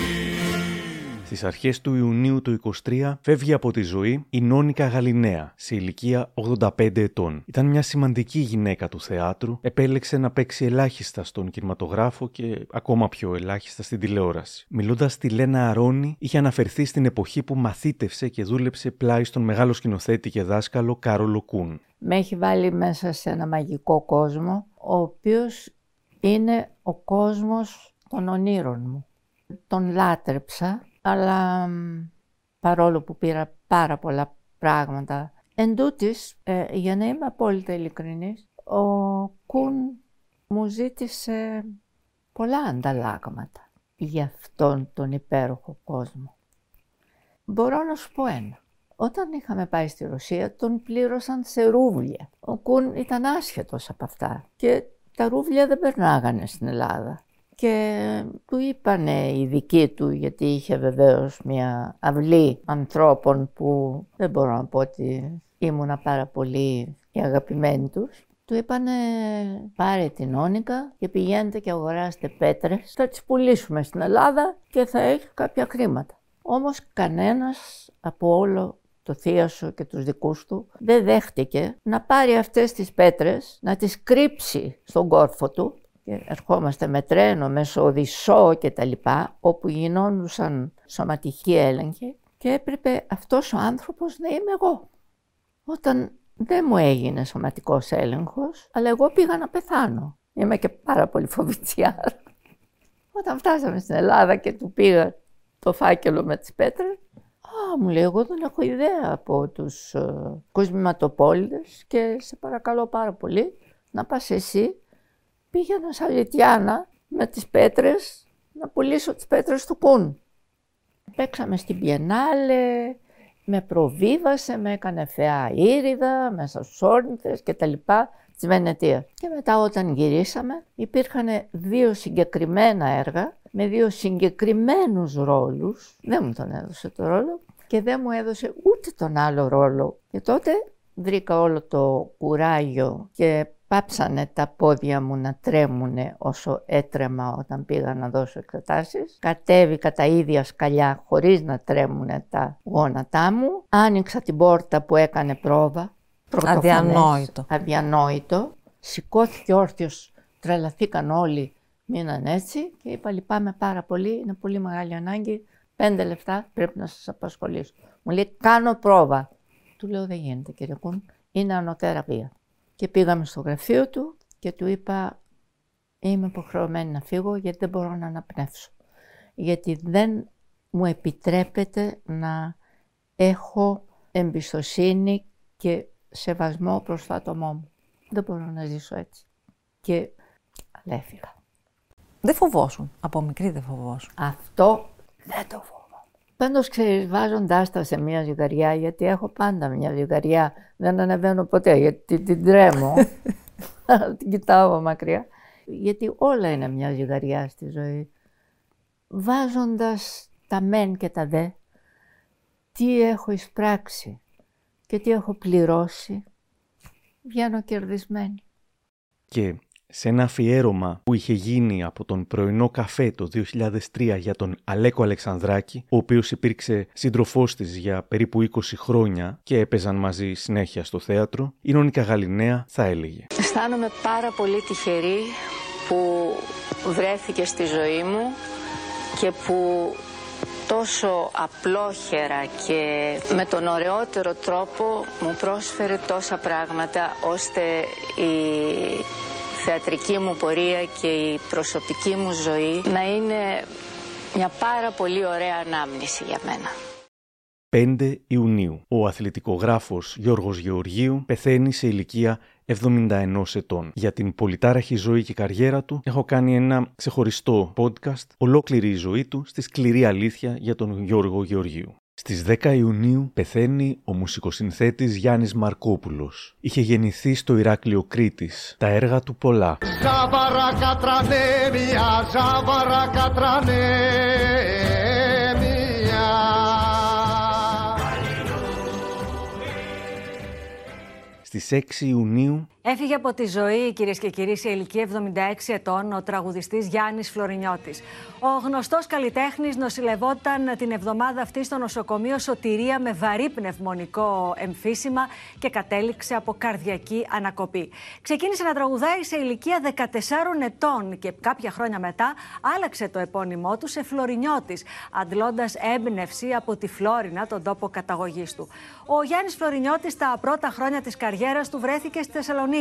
Στις αρχές του Ιουνίου του 23 φεύγει από τη ζωή η Νόνικα Γαλινέα, σε ηλικία 85 ετών. Ήταν μια σημαντική γυναίκα του θεάτρου, επέλεξε να παίξει ελάχιστα στον κινηματογράφο και ακόμα πιο ελάχιστα στην τηλεόραση. Μιλώντας στη Λένα Αρώνη, είχε αναφερθεί στην εποχή που μαθήτευσε και δούλεψε πλάι στον μεγάλο σκηνοθέτη και δάσκαλο Κάρολο Κούν. με έχει βάλει μέσα σε ένα μαγικό κόσμο, ο οποίος είναι ο κόσμος των ονείρων μου. Τον λάτρεψα, αλλά μ, παρόλο που πήρα πάρα πολλά πράγματα. Εν τούτης, ε, για να είμαι απόλυτα ειλικρινής, ο Κουν μου ζήτησε πολλά ανταλλάγματα. για αυτόν τον υπέροχο κόσμο. Μπορώ να σου πω ένα. Όταν είχαμε πάει στη Ρωσία, τον πλήρωσαν σε ρούβλια. Ο Κουν ήταν άσχετος από αυτά και τα ρούβλια δεν περνάγανε στην Ελλάδα. Και του είπανε οι δικοί του, γιατί είχε βεβαίως μια αυλή ανθρώπων που δεν μπορώ να πω ότι ήμουνα πάρα πολύ οι αγαπημένοι τους. Του είπανε πάρε την όνικα και πηγαίνετε και αγοράστε πέτρες, θα τις πουλήσουμε στην Ελλάδα και θα έχει κάποια χρήματα. Όμως κανένας από όλο το θείασο και τους δικούς του δεν δέχτηκε να πάρει αυτές τις πέτρες, να τις κρύψει στον κόρφο του και ερχόμαστε με τρένο, μέσω οδυσσό και τα λοιπά, όπου γινόντουσαν σωματικοί έλεγχοι και έπρεπε αυτός ο άνθρωπος να είμαι εγώ. Όταν δεν μου έγινε σωματικός έλεγχος, αλλά εγώ πήγα να πεθάνω. Είμαι και πάρα πολύ φοβητσιάρα. Όταν φτάσαμε στην Ελλάδα και του πήγα το φάκελο με τις πέτρες, Α, μου λέει, εγώ δεν έχω ιδέα από τους uh, και σε παρακαλώ πάρα πολύ να πας εσύ. Πήγαινα σαν Λιτιάνα με τις πέτρες να πουλήσω τις πέτρες του Κούν. Παίξαμε στην Πιενάλε, με προβίβασε, με έκανε φαιά ήριδα, μέσα στους όρνηθες και τα λοιπά της Βενετία. Και μετά όταν γυρίσαμε υπήρχαν δύο συγκεκριμένα έργα με δύο συγκεκριμένους ρόλους. Δεν μου τον έδωσε το ρόλο και δεν μου έδωσε ούτε τον άλλο ρόλο. Και τότε βρήκα όλο το κουράγιο και πάψανε τα πόδια μου να τρέμουνε όσο έτρεμα όταν πήγα να δώσω εξετάσεις. Κατέβηκα τα ίδια σκαλιά χωρίς να τρέμουνε τα γόνατά μου. Άνοιξα την πόρτα που έκανε πρόβα. Αδιανόητο. Αδιανόητο. Σηκώθηκε όρθιος, τρελαθήκαν όλοι, μείναν έτσι και είπα λυπάμαι πάρα πολύ, είναι πολύ μεγάλη ανάγκη Πέντε λεφτά πρέπει να σας απασχολήσω. Μου λέει κάνω πρόβα. Του λέω δεν γίνεται κύριε Κούν, είναι ανωτεραπεία. Και πήγαμε στο γραφείο του και του είπα είμαι υποχρεωμένη να φύγω γιατί δεν μπορώ να αναπνεύσω. Γιατί δεν μου επιτρέπεται να έχω εμπιστοσύνη και σεβασμό προς το άτομό μου. Δεν μπορώ να ζήσω έτσι. Και αλλά έφυγα. Δεν φοβόσουν. Από μικρή δεν φοβόσουν. Αυτό δεν το φοβάμαι. Πάντως ξέρεις, βάζοντάς τα σε μια ζυγαριά, γιατί έχω πάντα μια ζυγαριά, δεν ανεβαίνω ποτέ, γιατί την τρέμω. την κοιτάω μακριά. Γιατί όλα είναι μια ζυγαριά στη ζωή. Βάζοντας τα μεν και τα δε, τι έχω εισπράξει; Και τι έχω πληρώσει, βγαίνω κερδισμένη. Και σε ένα αφιέρωμα που είχε γίνει από τον πρωινό καφέ το 2003 για τον Αλέκο Αλεξανδράκη, ο οποίος υπήρξε σύντροφός της για περίπου 20 χρόνια και έπαιζαν μαζί συνέχεια στο θέατρο, η Νόνικα Γαλινέα θα έλεγε Αισθάνομαι πάρα πολύ τυχερή που βρέθηκε στη ζωή μου και που τόσο απλόχερα και με τον ωραιότερο τρόπο μου πρόσφερε τόσα πράγματα ώστε η θεατρική μου πορεία και η προσωπική μου ζωή να είναι μια πάρα πολύ ωραία ανάμνηση για μένα. 5 Ιουνίου. Ο αθλητικογράφος Γιώργος Γεωργίου πεθαίνει σε ηλικία 71 ετών. Για την πολυτάραχη ζωή και καριέρα του έχω κάνει ένα ξεχωριστό podcast ολόκληρη η ζωή του στη σκληρή αλήθεια για τον Γιώργο Γεωργίου. Στις 10 Ιουνίου πεθαίνει ο μουσικοσυνθέτης Γιάννης Μαρκόπουλος. Είχε γεννηθεί στο Ηράκλειο Κρήτης. Τα έργα του πολλά. Ζάβαρα Στις 6 Ιουνίου Έφυγε από τη ζωή, κυρίες και κύριοι, σε ηλικία 76 ετών, ο τραγουδιστής Γιάννης Φλωρινιώτης. Ο γνωστός καλλιτέχνης νοσηλευόταν την εβδομάδα αυτή στο νοσοκομείο Σωτηρία με βαρύ πνευμονικό εμφύσιμα και κατέληξε από καρδιακή ανακοπή. Ξεκίνησε να τραγουδάει σε ηλικία 14 ετών και κάποια χρόνια μετά άλλαξε το επώνυμό του σε Φλωρινιώτης, αντλώντας έμπνευση από τη Φλόρινα, τον τόπο καταγωγής του. Ο Γιάννης Φλωρινιώτης, τα πρώτα χρόνια της καριέρας του βρέθηκε στη Θεσσαλονίκη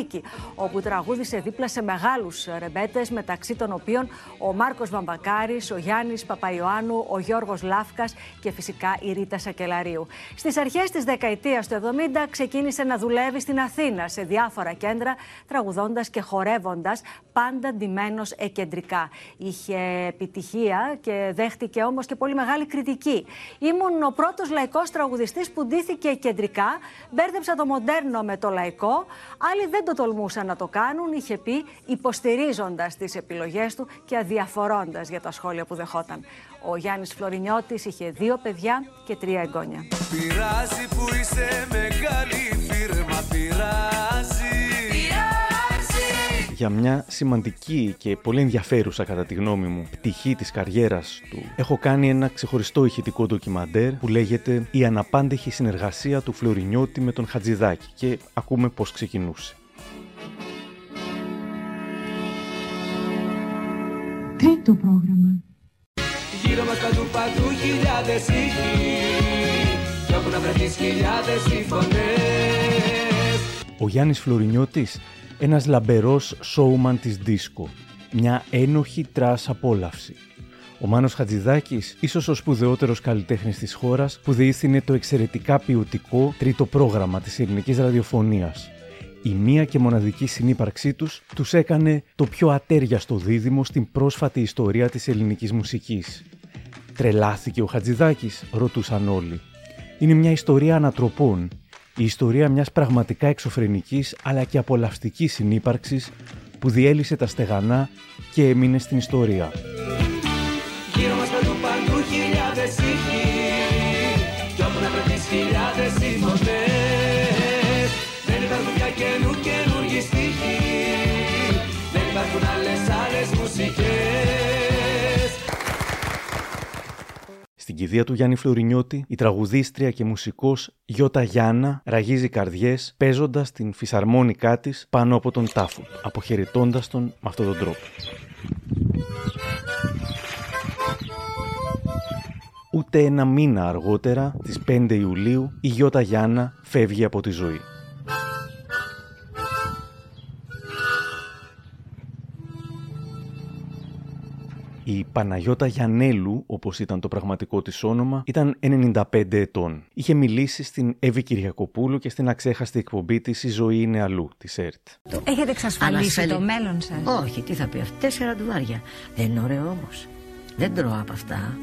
όπου τραγούδισε δίπλα σε μεγάλους ρεμπέτες, μεταξύ των οποίων ο Μάρκος Βαμβακάρης, ο Γιάννης Παπαϊωάννου, ο Γιώργος Λάφκας και φυσικά η Ρίτα Σακελαρίου. Στις αρχές της δεκαετίας του 70 ξεκίνησε να δουλεύει στην Αθήνα σε διάφορα κέντρα, τραγουδώντας και χορεύοντας πάντα ντυμένος εκεντρικά. Είχε επιτυχία και δέχτηκε όμως και πολύ μεγάλη κριτική. Ήμουν ο πρώτος λαϊκός τραγουδιστής που ντύθηκε κεντρικά. Μπέρδεψα το μοντέρνο με το λαϊκό. Άλλοι δεν το τολμούσαν να το κάνουν, είχε πει, υποστηρίζοντας τις επιλογές του και αδιαφορώντας για τα σχόλια που δεχόταν. Ο Γιάννης Φλωρινιώτης είχε δύο παιδιά και τρία εγγόνια. Πειράζει που είσαι μεγάλη φίρμα, πειράζει. Για μια σημαντική και πολύ ενδιαφέρουσα κατά τη γνώμη μου πτυχή της καριέρας του έχω κάνει ένα ξεχωριστό ηχητικό ντοκιμαντέρ που λέγεται «Η αναπάντεχη συνεργασία του Φλωρινιώτη με τον Χατζηδάκη» και ακούμε πώς ξεκινούσε. Τρίτο πρόγραμμα; Γύρω μας παντού παντού χιλιάδες ήχοι Κι όπου να βρεθείς χιλιάδες οι φωνές Ο Γιάννης Φλωρινιώτης, ένας λαμπερός σόουμαν της ντίσκο. Μια ένοχη trash απόλαυση. Ο Μάνος Χατζηδάκης, ίσως ο σπουδαιότερος καλλιτέχνης της χώρας, που διηύθυνε το εξαιρετικά ποιοτικό τρίτο πρόγραμμα της ελληνικής ραδιοφωνίας. Η μία και μοναδική συνύπαρξή τους τους έκανε το πιο αταίριαστο δίδυμο στην πρόσφατη ιστορία της ελληνικής μουσικής. Τρελάθηκε ο Χατζηδάκης, ρωτούσαν όλοι. Είναι μια ιστορία ανατροπών. Η ιστορία μιας πραγματικά εξωφρενικής αλλά και απολαυστικής συνύπαρξης που διέλυσε τα στεγανά και έμεινε στην ιστορία. Γύρω μας παντού παντού χιλιάδες ήχοι Κι όπου να βρεθείς χιλιάδες οι φωνές Δεν υπάρχουν πια καινού καινούργιοι στίχοι Δεν υπάρχουν άλλες άλλες μουσικές Στην κηδεία του Γιάννη Φλωρινιώτη, η τραγουδίστρια και μουσικός Γιώτα Γιάννα ραγίζει καρδιές παίζοντας την φυσαρμόνικά της πάνω από τον τάφο, αποχαιρετώντας τον με αυτόν τον τρόπο. Ούτε ένα μήνα αργότερα, τις 5 Ιουλίου, η Γιώτα Γιάννα φεύγει από τη ζωή. Η Παναγιώτα Γιανέλου, όπως ήταν το πραγματικό της όνομα, ήταν 95 ετών. Είχε μιλήσει στην Εύη Κυριακοπούλου και στην αξέχαστη εκπομπή της Η Ζωή είναι αλλού, της ΕΡΤ. Έχετε εξασφαλίσει Ανασφαλι- το μέλλον σας; Όχι, τι θα πει αυτό. Τέσσερα ντουβάρια. Δεν είναι ωραίο όμως. Δεν τρώω από αυτά.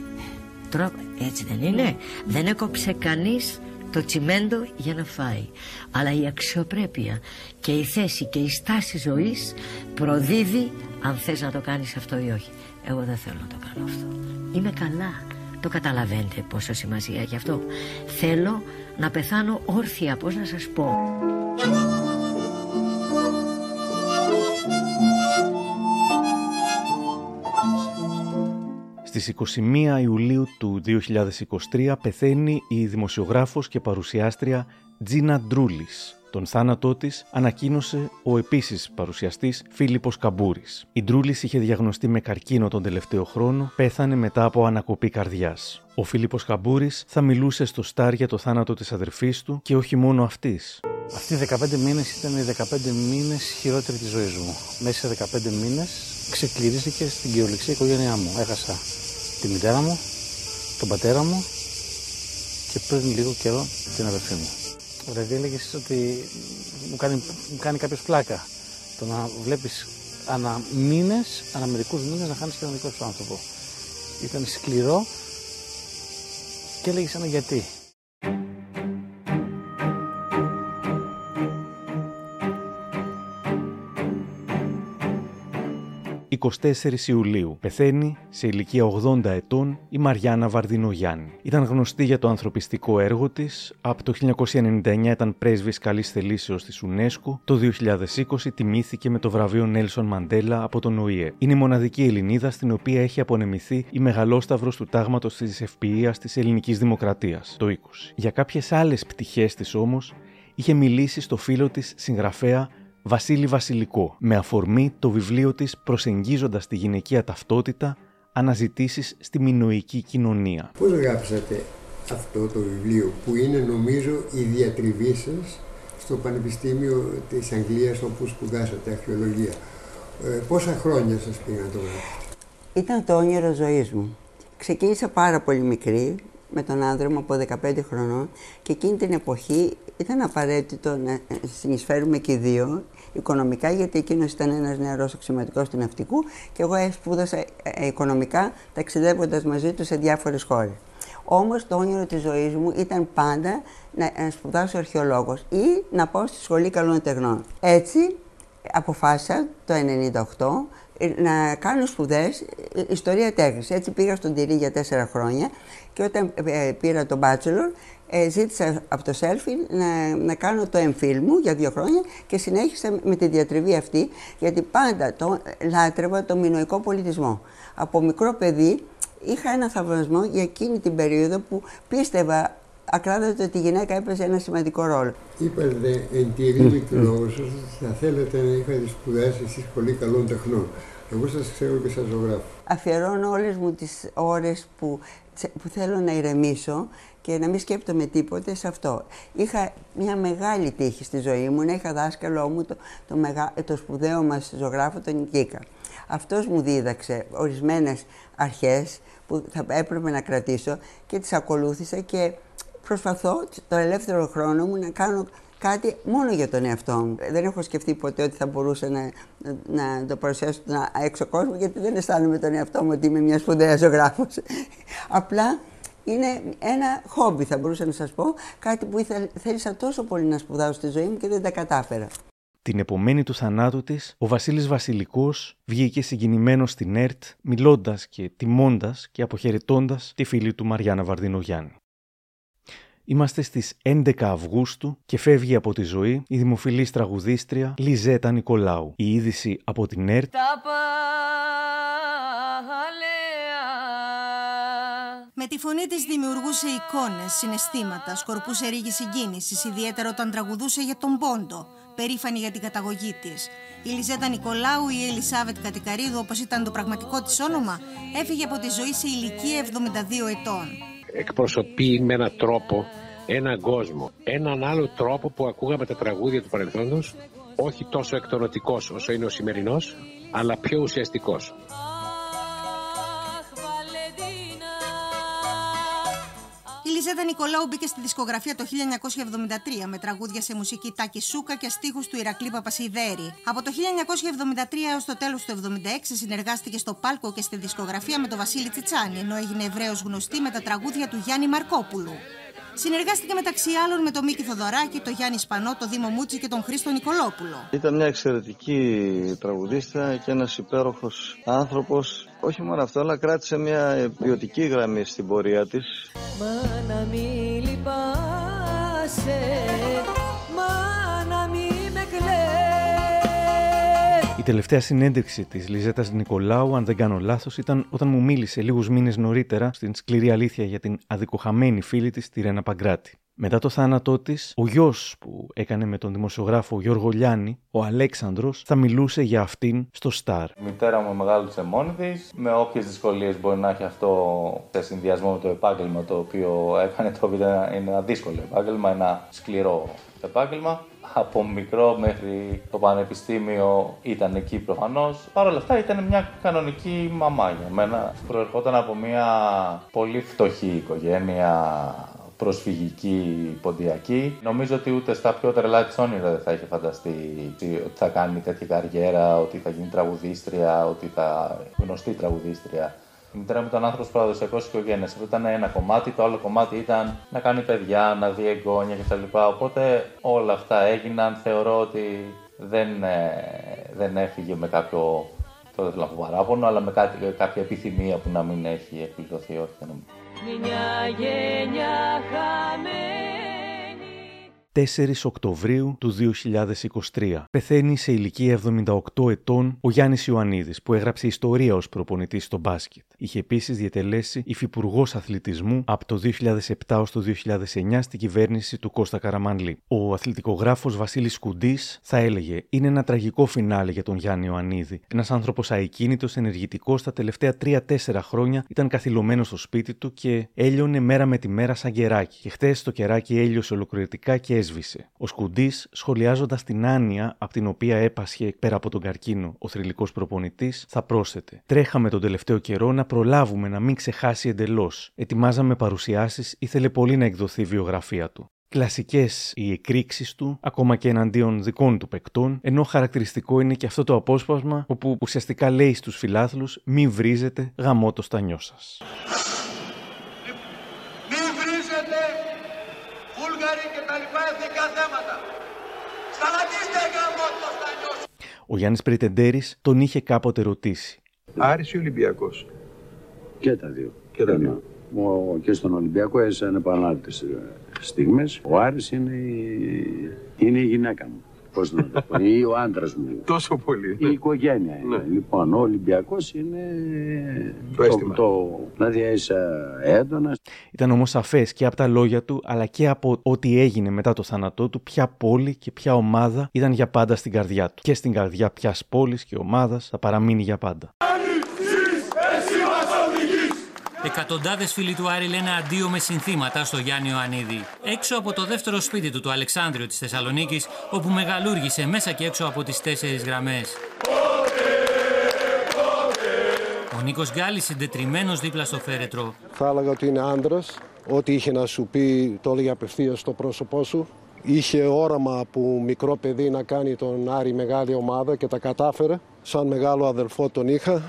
Τρώω... Έτσι δεν είναι. Δεν έκοψε κανείς το τσιμέντο για να φάει. Αλλά η αξιοπρέπεια και η θέση και η στάση ζωής προδίδει αν θες να το κάνεις αυτό ή όχι. Εγώ δεν θέλω να το κάνω αυτό. Είμαι καλά. Το καταλαβαίνετε πόσο σημασία έχει αυτό. Θέλω να πεθάνω όρθια, πώς να σας πω. Στις 21 Ιουλίου του 2023 πεθαίνει η δημοσιογράφος και παρουσιάστρια Τζίνα Ντρούλης. Τον θάνατό της ανακοίνωσε ο επίσης παρουσιαστής Φίλιππος Καμπούρης. Η Ντρούλης είχε διαγνωστεί με καρκίνο τον τελευταίο χρόνο, πέθανε μετά από ανακοπή καρδιάς. Ο Φίλιππος Καμπούρης θα μιλούσε στο Στάρ για το θάνατο της αδερφής του και όχι μόνο αυτής. Αυτοί οι 15 μήνες ήταν οι 15 μήνες χειρότεροι της ζωής μου. Μέσα σε 15 μήνες ξεκληρίστηκε στην κυριολεξία η οικογένειά μου. Έχασα τη μητέρα μου, τον πατέρα μου και πριν λίγο καιρό την αδερφή μου. Δηλαδή έλεγες ότι μου κάνει, μου κάνει κάποιος πλάκα το να βλέπεις ανά μήνες, ανά μερικούς μήνες να χάνεις και έναν δικό σου άνθρωπο. Ήταν σκληρό και έλεγες σαν γιατί. 24 Ιουλίου πεθαίνει σε ηλικία 80 ετών η Μαριάννα Βαρδινογιάννη. Ήταν γνωστή για το ανθρωπιστικό έργο της. Από το 1999 ήταν πρέσβης καλής θελήσεως της UNESCO. Το 2020 τιμήθηκε με το βραβείο Νέλσον Μαντέλα από τον ΟΗΕ. Είναι η μοναδική Ελληνίδα στην οποία έχει απονεμηθεί η μεγαλόσταυρος του τάγματος της ευποιίας της ελληνικής δημοκρατίας, το 20. Για κάποιες άλλες πτυχές της όμως είχε μιλήσει στο φίλο της συγγραφέα Βασίλη Βασιλικό, με αφορμή το βιβλίο της «Προσεγγίζοντας τη γυναικεία ταυτότητα, αναζητήσεις στη μινοϊκή κοινωνία». Πώς γράψατε αυτό το βιβλίο που είναι νομίζω η διατριβής σας στο Πανεπιστήμιο της Αγγλίας όπου σπουδάσατε αρχαιολογία. Ε, πόσα χρόνια σας πήγαν το γράψετε. Ήταν το όνειρο ζωής μου. Ξεκίνησα πάρα πολύ μικρή, με τον άντρα μου από 15 χρονών και εκείνη την εποχή ήταν απαραίτητο να συνεισφέρουμε και οι δύο οικονομικά γιατί εκείνος ήταν ένας νεαρός αξιωματικός του ναυτικού και εγώ σπούδασα ε, οικονομικά ταξιδεύοντας μαζί του σε διάφορες χώρες. Όμως το όνειρο της ζωής μου ήταν πάντα να σπουδάσω αρχαιολόγος ή να πάω στη Σχολή Καλών Τεχνών. Έτσι αποφάσισα το 1998 να κάνω σπουδές ιστορία τέχνης. Έτσι πήγα στον Τυρί για τέσσερα χρόνια και όταν ε, πήρα το bachelor ε, ζήτησα από το Selfie να, να κάνω το εμφύλ μου για δύο χρόνια και συνέχισα με τη διατριβή αυτή γιατί πάντα το λάτρευα το μινοϊκό πολιτισμό. Από μικρό παιδί είχα ένα θαυμασμό για εκείνη την περίοδο που πίστευα ακράδαντα ότι η γυναίκα έπαιζε ένα σημαντικό ρόλο. Είπατε εν τη ερήμη του λόγου σας, θα θέλετε να είχατε σπουδάσει στη Σχολή Καλών Τεχνών. Εγώ σας ξέρω και σαν ζωγράφο. Αφιερώνω όλες μου τις ώρες που, που θέλω να ηρεμήσω και να μην σκέπτομαι τίποτε σε αυτό. Είχα μια μεγάλη τύχη στη ζωή μου να είχα δάσκαλό μου το, το, μεγα, το σπουδαίο μας ζωγράφο, τον Νικίκα. Αυτός μου δίδαξε ορισμένες αρχές που θα έπρεπε να κρατήσω και τις ακολούθησα και προσπαθώ το ελεύθερο χρόνο μου να κάνω κάτι μόνο για τον εαυτό μου. Δεν έχω σκεφτεί ποτέ ότι θα μπορούσα να, να το παρουσιάσω στον έξω κόσμο γιατί δεν αισθάνομαι τον εαυτό μου ότι είμαι μια σπουδαία ζωγράφος. Απλά είναι ένα χόμπι θα μπορούσα να σας πω, κάτι που θέλησα τόσο πολύ να σπουδάω στη ζωή μου και δεν τα κατάφερα. Την επομένη του θανάτου της, ο Βασίλης Βασιλικό βγήκε συγκινημένος στην ΕΡΤ, μιλώντας και τιμώντας και αποχαιρετώντας τη φίλη του Μαριάννα Βαρδινογιάννη. Είμαστε στις 11 Αυγούστου και φεύγει από τη ζωή η δημοφιλής τραγουδίστρια Λιζέτα Νικολάου. Η είδηση από την ΕΡΤ Με τη φωνή της δημιουργούσε εικόνες, συναισθήματα, σκορπούσε ρίγη συγκίνησης, ιδιαίτερα όταν τραγουδούσε για τον Πόντο, περήφανη για την καταγωγή της. Η Λιζέτα Νικολάου ή η Ελισάβετ Κατικαρίδου, όπως ήταν το πραγματικό της όνομα, έφυγε από τη ζωή σε ηλικία 72 ετών. Εκπροσωπεί με έναν τρόπο έναν κόσμο, έναν άλλο τρόπο που ακούγαμε τα τραγούδια του παρελθόντος, όχι τόσο εκτονοτικός όσο είναι ο σημερινός, αλλά πιο ουσιαστικός. Λιζέτα Νικολάου μπήκε στη δισκογραφία το 1973 με τραγούδια σε μουσική Τάκη Σούκα και στίχους του Ηρακλή Παπασιδέρη. Από το 1973 έως το τέλος του 1976 συνεργάστηκε στο Πάλκο και στη δισκογραφία με τον Βασίλη Τσιτσάνη, ενώ έγινε ευρέως γνωστή με τα τραγούδια του Γιάννη Μαρκόπουλου. Συνεργάστηκε μεταξύ άλλων με τον Μίκη Θοδωράκη, τον Γιάννη Σπανό, τον Δήμο Μούτσι και τον Χρήστο Νικολόπουλο. Ήταν μια εξαιρετική τραγουδίστρια και ένας υπέροχος άνθρωπος. Όχι μόνο αυτό, αλλά κράτησε μια ποιοτική γραμμή στην πορεία της. Μα να μην λυπάσαι, μα να μην με η τελευταία συνέντευξη της Λιζέτα Νικολάου, αν δεν κάνω λάθος, ήταν όταν μου μίλησε λίγους μήνες νωρίτερα στην σκληρή αλήθεια για την αδικοχαμένη φίλη της, τη Ρένα Παγκράτη. Μετά το θάνατό της, ο γιος που έκανε με τον δημοσιογράφο Γιώργο Λιάννη, ο Αλέξανδρος, θα μιλούσε για αυτήν στο Σταρ. Η μητέρα μου μεγάλωσε μόνη τη, με όποιες δυσκολίες μπορεί να έχει αυτό σε συνδυασμό με το επάγγελμα το οποίο έκανε, το οποίο είναι ένα δύσκολο επάγγελμα, ένα σκληρό επάγγελμα από μικρό μέχρι το πανεπιστήμιο ήταν εκεί προφανώς. Παρ' όλα αυτά ήταν μια κανονική μαμά για μένα. Προερχόταν από μια πολύ φτωχή οικογένεια προσφυγική, ποντιακή. Νομίζω ότι ούτε στα πιο τρελά της όνειρα δεν θα είχε φανταστεί ότι θα κάνει τέτοια καριέρα, ότι θα γίνει τραγουδίστρια, ότι θα γνωστή τραγουδίστρια. Η μητέρα μου ήταν άνθρωπος παραδοσιακός οικογένεια. Αυτό ήταν ένα κομμάτι. Το άλλο κομμάτι ήταν να κάνει παιδιά, να δει εγγόνια κτλ. Οπότε όλα αυτά έγιναν. Θεωρώ ότι δεν, ε, δεν έφυγε με κάποιο. Το δεν θέλω να παράπονο, αλλά με κάτι, κάποια επιθυμία που να μην έχει εκπληρωθεί. Όχι, Μια γενιά χαμένη. 4 Οκτωβρίου του 2023. Πεθαίνει σε ηλικία 78 ετών ο Γιάννης Ιωαννίδης, που έγραψε ιστορία ως προπονητής στο μπάσκετ. Είχε επίσης διατελέσει υφυπουργός αθλητισμού από το 2007 ως το 2009 στην κυβέρνηση του Κώστα Καραμανλή. Ο αθλητικογράφος Βασίλης Κουντής θα έλεγε: Είναι ένα τραγικό φινάλε για τον Γιάννη Ιωαννίδη. Ένας άνθρωπος αεκίνητος, ενεργητικός, τα τελευταία 3-4 χρόνια ήταν καθυλωμένος στο σπίτι του και έλειωνε μέρα με τη μέρα σαν κεράκι. Και χτες το κεράκι έλειωσε ολοκληρωτικά και έσβησε. Ο Σκουντής, σχολιάζοντας την άνοια από την οποία έπασχε πέρα από τον καρκίνο ο θρηλυκός προπονητής, θα πρόσθετε. Τρέχαμε τον τελευταίο καιρό να προλάβουμε να μην ξεχάσει εντελώς. Ετοιμάζαμε παρουσιάσεις, ήθελε πολύ να εκδοθεί η βιογραφία του. Κλασικές οι εκρήξεις του, ακόμα και εναντίον δικών του παικτών, ενώ χαρακτηριστικό είναι και αυτό το απόσπασμα όπου ουσιαστικά λέει στους φιλάθλους: Μην βρίζετε, γαμώτο στα νιό σας. Μην βρίζετε Βούλγαροι και τα λοιπά εθνικά θέματα. Σταματήστε γαμώτο στα νιό Ο Γιάννης Πριτεντέρη τον είχε κάποτε ρωτήσει. Άρης ή Ολυμπιακός; Και τα δύο. Και τα δύο. Ο, και στον Ολυμπιακό έζησαν επανάληπτες στιγμές. Ο Άρης είναι η, είναι η γυναίκα μου. Πώς να το πω, ή ο άντρας μου. Τόσο πολύ. Η οικογένεια είναι. Λοιπόν, ο Ολυμπιακός είναι Το αίσθημα. το, δηλαδή είσαι έντονας. Ήταν όμως σαφές και από τα λόγια του, αλλά και από ό,τι έγινε μετά το θάνατό του, ποια πόλη και ποια ομάδα ήταν για πάντα στην καρδιά του. Και στην καρδιά ποια πόλης και ομάδας θα παραμείνει για πάντα. Εκατοντάδες φίλοι του Άρη λένε αντίο με συνθήματα στο Γιάννη Ιωαννίδη. Έξω από το δεύτερο σπίτι του, του Αλεξάνδριο της Θεσσαλονίκης, όπου μεγαλούργησε μέσα και έξω από τις τέσσερις γραμμές. Ο Νίκος Γκάλης συντετριμένος δίπλα στο φέρετρο. Θα έλεγα ότι είναι άντρας. Ό,τι είχε να σου πει το έλεγε απευθείας στο πρόσωπό σου. Είχε όραμα από μικρό παιδί να κάνει τον Άρη μεγάλη ομάδα και τα κατάφερε. Σαν μεγάλο αδελφό τον είχα.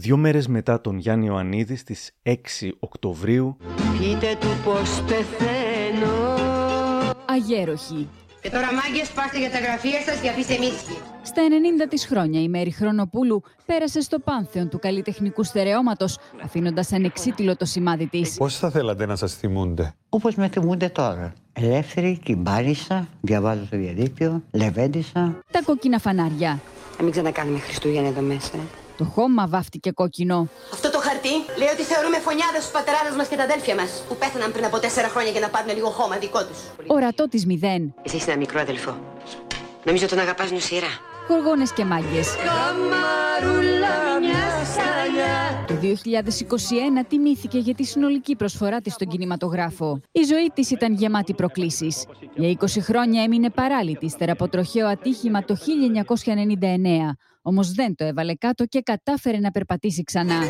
Δύο μέρες μετά τον Γιάννη Ιωαννίδη στις 6 Οκτωβρίου Πείτε του πως πεθαίνω Αγέροχη. Και τώρα μάγκες πάστε για τα γραφεία σας και αφήστε μίσχη Στα 90 της χρόνια η Μέρη Χρονοπούλου πέρασε στο πάνθεον του καλλιτεχνικού στερεώματος, αφήνοντας ανεξίτηλο το σημάδι της. Πώς θα θέλατε να σας θυμούνται; Όπως με θυμούνται τώρα. Ελεύθερη, κυμπάρισα, διαβάζω στο διαδίκτυο, λεβέντισα. Τα κόκκινα φανάρια. Να μην ξανακάνουμε Χριστούγεννα εδώ μέσα ε. Το χώμα βάφτηκε κόκκινο. Αυτό το χαρτί λέει ότι θεωρούμε φωνιάδες στους πατεράδες μας και τα αδέλφια μας που πέθαναν πριν από τέσσερα χρόνια για να πάρουν λίγο χώμα δικό τους Ορατό της μηδέν. Εσύ είσαι ένα μικρό αδελφό Νομίζω τον αγαπάς νοσηρά Γοργόνες και μάγκες. Καμαρούλα μια σαλιά Το 2021 τιμήθηκε για τη συνολική προσφορά της στον κινηματογράφο. Η ζωή της ήταν γεμάτη προκλήσεις. Για 20 χρόνια έμεινε παράλυτης ύστερα από τροχαίο ατύχημα το 1999. Όμως δεν το έβαλε κάτω και κατάφερε να περπατήσει ξανά.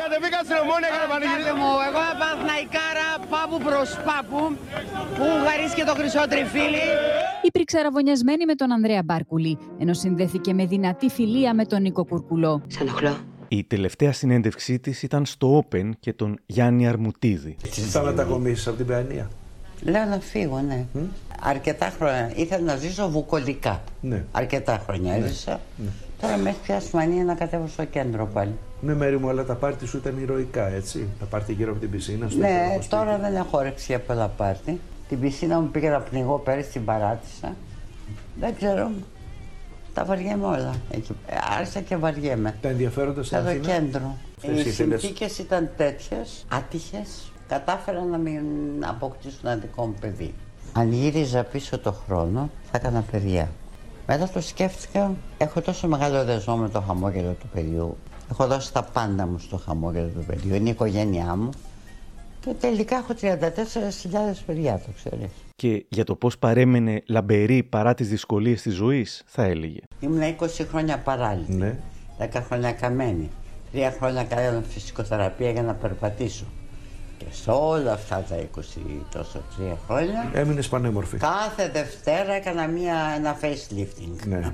Κατεβήκα στην ομόνια, έκανε πανηγυρίδα μου, εγώ Παναθηναϊκάρα, πάπου προς πάπου, που γαρίσκε το χρυσό τριφύλι. Υπήρξε αραβωνιασμένη με τον Ανδρέα Μπάρκουλη, ενώ συνδέθηκε με δυνατή φιλία με τον Νίκο Κουρκουλό. Σε ενοχλώ. Η τελευταία συνέντευξή της ήταν στο Open και τον Γιάννη Αρμουτίδη. Θα μετακομίσεις από την Παιανία. Λέω να φύγω, ναι. Αρκετά χρόνια. Ήθελα να ζήσω βουκολικά. Ναι. Αρκετά χρόνια Ναι. έζησα. Ναι. Τώρα με έχει πιάσει μανία να κατέβω στο κέντρο πάλι. Ναι, μέρη μου, αλλά τα πάρτι σου ήταν ηρωικά, έτσι. Τα πάρτι γύρω από την πισίνα, στο Ναι, υπέροχο σπίτι. τώρα δεν έχω όρεξη για πολλά πάρτι. Την πισίνα μου πήγα να πνιγώ πέρυσι, την παράτησα. Δεν ξέρω. Τα βαριέμαι όλα. Εκεί. Ε, Άρχισα και βαριέμαι. Τα ενδιαφέροντα στην Στο Αθήνα; κέντρο. Θες, Οι ήθελες- συνθήκες ήταν τέτοιες, άτυχες. Κατάφερα να μην αποκτήσω ένα δικό μου παιδί. Αν γύριζα πίσω το χρόνο, θα έκανα παιδιά. Μετά το σκέφτηκα, έχω τόσο μεγάλο δεσμό με το χαμόγελο του παιδιού. Έχω δώσει τα πάντα μου στο χαμόγελο του παιδιού. Είναι η οικογένειά μου. Και τελικά έχω 34.000 παιδιά, το ξέρεις. Και για το πώς παρέμενε λαμπερή παρά τις δυσκολίες της ζωής, θα έλεγε. Ήμουν 20 χρόνια παράλυτη. Ναι. 10 χρόνια καμένη. Τρία χρόνια έκανα φυσικοθεραπεία για να περπατήσω. Και σε όλα αυτά τα 20 τόσο τρία χρόνια, Έμεινες πανέμορφη. κάθε Δευτέρα έκανα μια, ένα facelifting. Ναι.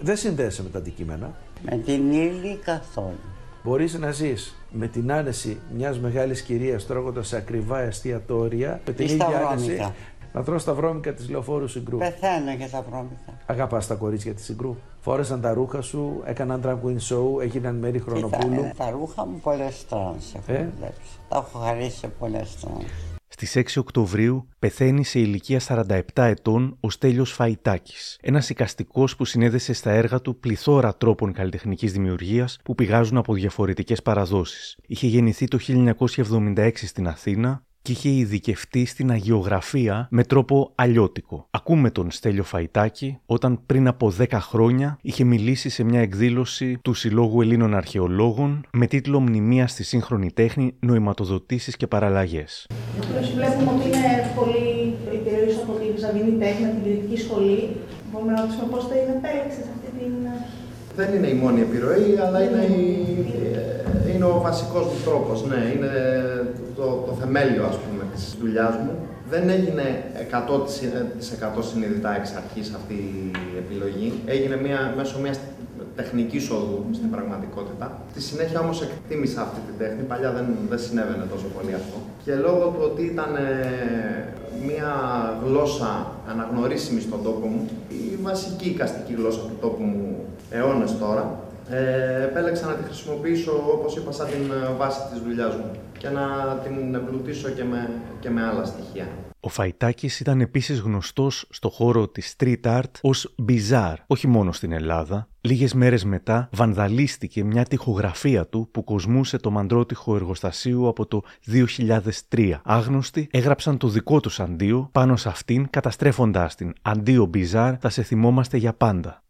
Δεν συνδέεσαι με τα αντικείμενα. Με την ύλη καθόλου. Μπορείς να ζεις με την άνεση μιας μεγάλης κυρίας τρώγοντας σε ακριβά εστιατόρια με την Ή ίδια στα άνεση βρώμικα. να τρως τα βρώμικα της λεωφόρου συγκρού. Πεθαίνω για τα βρώμικα. Αγαπάς τα κορίτσια της συγκρού. Φόρεσαν τα ρούχα σου, έκαναν drag queen show, έγιναν μέρη χρονοπούλου. Κοίτα, ε, τα ρούχα μου πολλές τρανς έχω Ε; δουλέψει. Τα έχω χαρίσει σε πολλές τρανς. Στις 6 Οκτωβρίου πεθαίνει σε ηλικία 47 ετών ο Στέλιος Φαϊτάκης, ένας εικαστικός που συνέδεσε στα έργα του πληθώρα τρόπων καλλιτεχνικής δημιουργίας που πηγάζουν από διαφορετικές παραδόσεις. Είχε γεννηθεί το 1976 στην Αθήνα και είχε ειδικευτεί στην αγιογραφία με τρόπο αλλιώτικο. Ακούμε τον Στέλιο Φαϊτάκη όταν πριν από 10 χρόνια είχε μιλήσει σε μια εκδήλωση του Συλλόγου Ελλήνων Αρχαιολόγων με τίτλο Μνημεία στη σύγχρονη τέχνη, νοηματοδοτήσεις και παραλλαγές. Βλέπουμε ότι είναι πολύ περιορίσει από τη Βυζαντινή τέχνη, την κριτική σχολή. Μπορούμε να ρωτήσουμε πώς το επέλεξες αυτή την δεν είναι η μόνη επιρροή, αλλά είναι, η, είναι ο βασικός μου τρόπος, ναι, είναι το, το θεμέλιο, ας πούμε, της δουλειάς μου. Δεν έγινε 100% συνειδητά εξ αρχής αυτή η επιλογή. Έγινε μια, μέσω μιας τεχνικής οδού στην πραγματικότητα. Στη συνέχεια όμως εκτίμησα αυτή την τέχνη, παλιά δεν, δεν συνέβαινε τόσο πολύ αυτό. Και λόγω του ότι ήταν ε, μια γλώσσα αναγνωρίσιμη στον τόπο μου, η βασική οικαστική γλώσσα του τόπου μου αιώνες τώρα, ε, επέλεξα να τη χρησιμοποιήσω, όπως είπα, σαν την βάση της δουλειάς μου και να την εμπλουτίσω και με, και με άλλα στοιχεία. Ο Φαϊτάκης ήταν επίσης γνωστός στο χώρο της street art ως bizarre, όχι μόνο στην Ελλάδα. Λίγες μέρες μετά βανδαλίστηκε μια τοιχογραφία του που κοσμούσε το μαντρότυχο εργοστασίου από το 2003. Άγνωστοι έγραψαν το δικό τους αντίο πάνω σε αυτήν καταστρέφοντάς την. Αντίο bizarre θα σε θυμόμαστε για πάντα.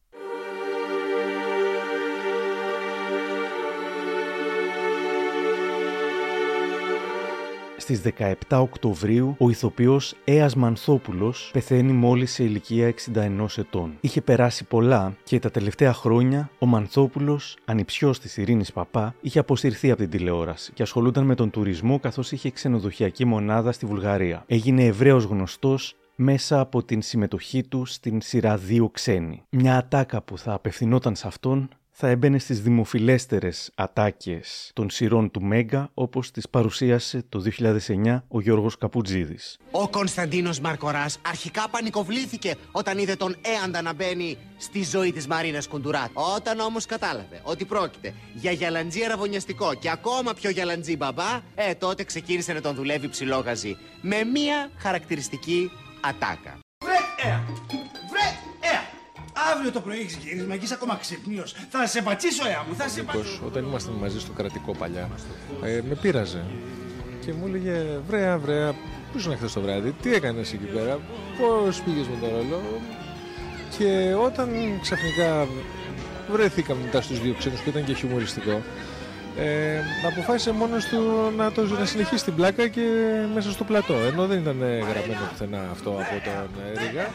Στις 17 Οκτωβρίου ο ηθοποιός Έας Μανθόπουλος πεθαίνει μόλις σε ηλικία 61 ετών. Είχε περάσει πολλά και τα τελευταία χρόνια ο Μανθόπουλος, ανιψιός της Ειρήνης Παπά, είχε αποσυρθεί από την τηλεόραση και ασχολούνταν με τον τουρισμό καθώς είχε ξενοδοχειακή μονάδα στη Βουλγαρία. Έγινε ευρέως γνωστός μέσα από την συμμετοχή του στην σειρά δύο ξένοι. Μια ατάκα που θα απευθυνόταν σε αυτόν θα έμπαινε στις δημοφιλέστερες ατάκες των σειρών του Μέγκα όπως τις παρουσίασε το 2009 ο Γιώργος Καπουτζίδης. Ο Κωνσταντίνος Μαρκοράς αρχικά πανικοβλήθηκε όταν είδε τον Έαντα να μπαίνει στη ζωή της Μαρίνας Κουντουράτ. Όταν όμως κατάλαβε ότι πρόκειται για γιαλαντζή αραβωνιαστικό και ακόμα πιο γιαλαντζή μπαμπά, ε, τότε ξεκίνησε να τον δουλεύει ψηλόγαζι με μία χαρακτηριστική ατάκα. Βρε, Αύριο το πρωί έχεις γύρισμα και είσαι ακόμα ξυπνίος. Θα σε πατσίσω, έα μου, θα σε πατσίσω. Όταν ήμασταν μαζί στο κρατικό παλιά, ε, με πείραζε και μου έλεγε Βρέα, βρέα, πού ήσουν χθες το βράδυ, τι έκανες εκεί πέρα, πώς πήγες με τον ρόλο. Και όταν ξαφνικά βρεθήκαμε μετά στους δύο ξένους που ήταν και χιουμοριστικό, ε, αποφάσισε μόνος του να, το, να συνεχίσει την πλάκα και μέσα στο πλατό. Ενώ δεν ήταν γραμμένο πουθενά αυτό από τον Ρίγα.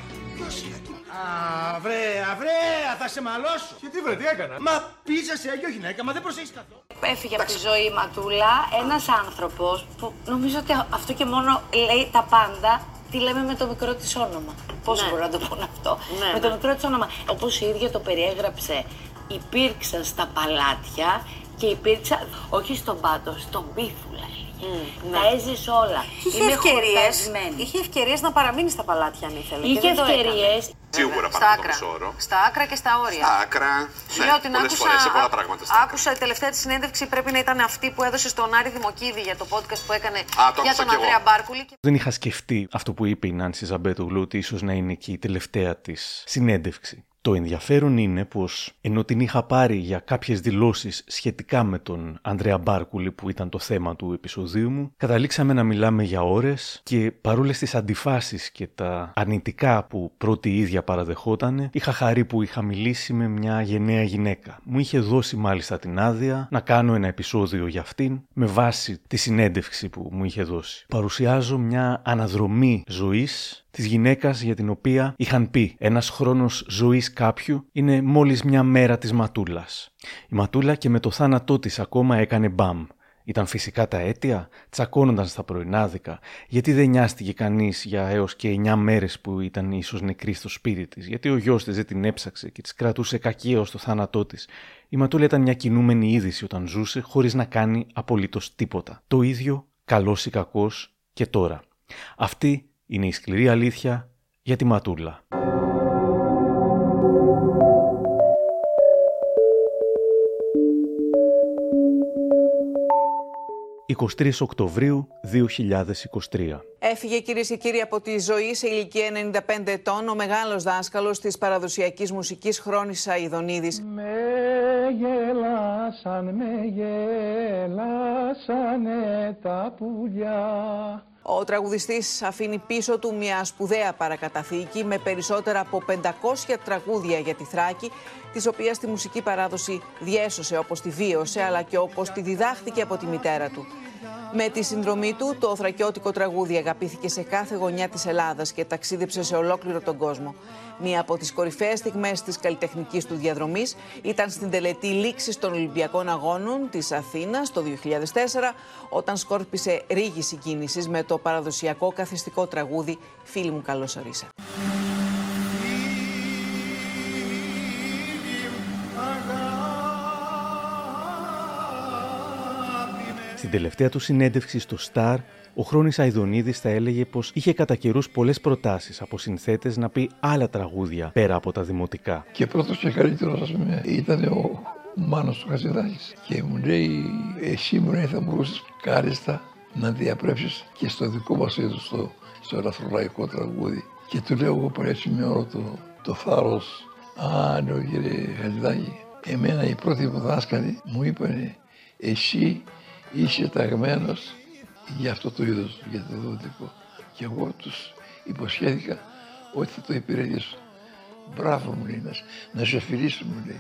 Α, βρέα, βρέα, θα σε μαλώσω. Και τι βρε, τι έκανα; Μα πίζα σε αγιο γυναίκα, μα δεν προσέχεις καθόλου. Έφυγε από τη ζωή η Ματούλα ένας άνθρωπος που νομίζω ότι αυτό και μόνο λέει τα πάντα τι λέμε με το μικρό της όνομα. Πώς ναι. μπορώ να το πω αυτό; Ναι, με το ναι. μικρό της όνομα. Όπως η ίδια το περιέγραψε, υπήρξα στα παλάτια και υπήρξα όχι στον πάτο, στον πίθουλα. Mm, τα έζησε όλα. Είχε ευκαιρίες είχε ευκαιρίες να παραμείνει στα παλάτια αν ήθελε. Είχε ευκαιρίες. Σίγουρα πάνω από το μισό όρο. Στα άκρα και στα όρια. Στα άκρα. Ναι, Λέω την άκουσα, φορές, σε πολλά πράγματα στα άκουσα η τελευταία της συνέντευξη πρέπει να ήταν αυτή που έδωσε στον Άρη Δημοκίδη για το podcast που έκανε Α, το για τον Ανδρέα Μπάρκουλη. Δεν είχα σκεφτεί αυτό που είπε η Νάνση Ζαμπέτογλου ότι ίσως να είναι και η τελευταία της συνέντευξη. Το ενδιαφέρον είναι πως ενώ την είχα πάρει για κάποιες δηλώσεις σχετικά με τον Ανδρέα Μπάρκουλη που ήταν το θέμα του επεισοδίου μου, καταλήξαμε να μιλάμε για ώρες και παρόλες τις αντιφάσεις και τα αρνητικά που πρώτη η ίδια παραδεχόταν, είχα χαρεί που είχα μιλήσει με μια γενναία γυναίκα. Μου είχε δώσει μάλιστα την άδεια να κάνω ένα επεισόδιο για αυτήν με βάση τη συνέντευξη που μου είχε δώσει. Παρουσιάζω μια αναδρομή ζωής της γυναίκας για την οποία είχαν πει ένας χρόνος ζωής κάποιου είναι μόλις μια μέρα της Ματούλας. Η Ματούλα και με το θάνατό της ακόμα έκανε μπαμ. Ήταν φυσικά τα αίτια, τσακώνονταν στα πρωινάδικα, γιατί δεν νοιάστηκε κανείς για έως και 9 μέρες που ήταν ίσως νεκρή στο σπίτι της, γιατί ο γιος της δεν την έψαξε και της κρατούσε κακή έω το θάνατό της; Η Ματούλα ήταν μια κινούμενη είδηση όταν ζούσε, χωρίς να κάνει απολύτως τίποτα. Το ίδιο, καλός ή κακός, και τώρα. Αυτή είναι η σκληρή αλήθεια για τη Ματούλα. 23 Οκτωβρίου 2023. Έφυγε κυρίες και κύριοι από τη ζωή σε ηλικία 95 ετών ο μεγάλος δάσκαλος της παραδοσιακής μουσικής Χρόνης Αιδονίδης. Με γελάσαν, με γελάσανε τα πουλιά Ο τραγουδιστής αφήνει πίσω του μια σπουδαία παρακαταθήκη με περισσότερα από 500 τραγούδια για τη Θράκη, τη οποία τη μουσική παράδοση διέσωσε όπως τη βίωσε, αλλά και όπως τη διδάχθηκε από τη μητέρα του. Με τη συνδρομή του, το θρακιώτικο τραγούδι αγαπήθηκε σε κάθε γωνιά της Ελλάδας και ταξίδεψε σε ολόκληρο τον κόσμο. Μία από τις κορυφαίες στιγμές της καλλιτεχνικής του διαδρομής ήταν στην τελετή λήξης των Ολυμπιακών Αγώνων της Αθήνας το 2004, όταν σκόρπισε ρίγη συγκίνησης με το παραδοσιακό καθιστικό τραγούδι «Φίλοι μου καλώς ορίσα». Στην τελευταία του συνέντευξη στο Star, ο Χρόνης Αϊδονίδης θα έλεγε πως είχε κατά καιρούς πολλές προτάσεις από συνθέτες να πει άλλα τραγούδια πέρα από τα δημοτικά. Και πρώτος και καλύτερος, ας πούμε, ήταν ο Μάνος του Χατζηδάκης. Και μου λέει, εσύ μου λέει θα μπορούσες κάλλιστα να διαπρέψεις και στο δικό μας είδος, στο, στο ελαφρολαϊκό τραγούδι. Και του λέω εγώ έτσι με όλο το, το θάρρος, α, λέω κύριε Χατζηδάκη, εμένα η πρώτη μου δάσκαλη μου είπανε, εσύ είσαι ταγμένος για αυτό το είδος, για το δοτικό. Και εγώ τους υποσχέθηκα ότι θα το υπηρετήσω. Μπράβο μου λέει, να σε φιλήσω μου λέει.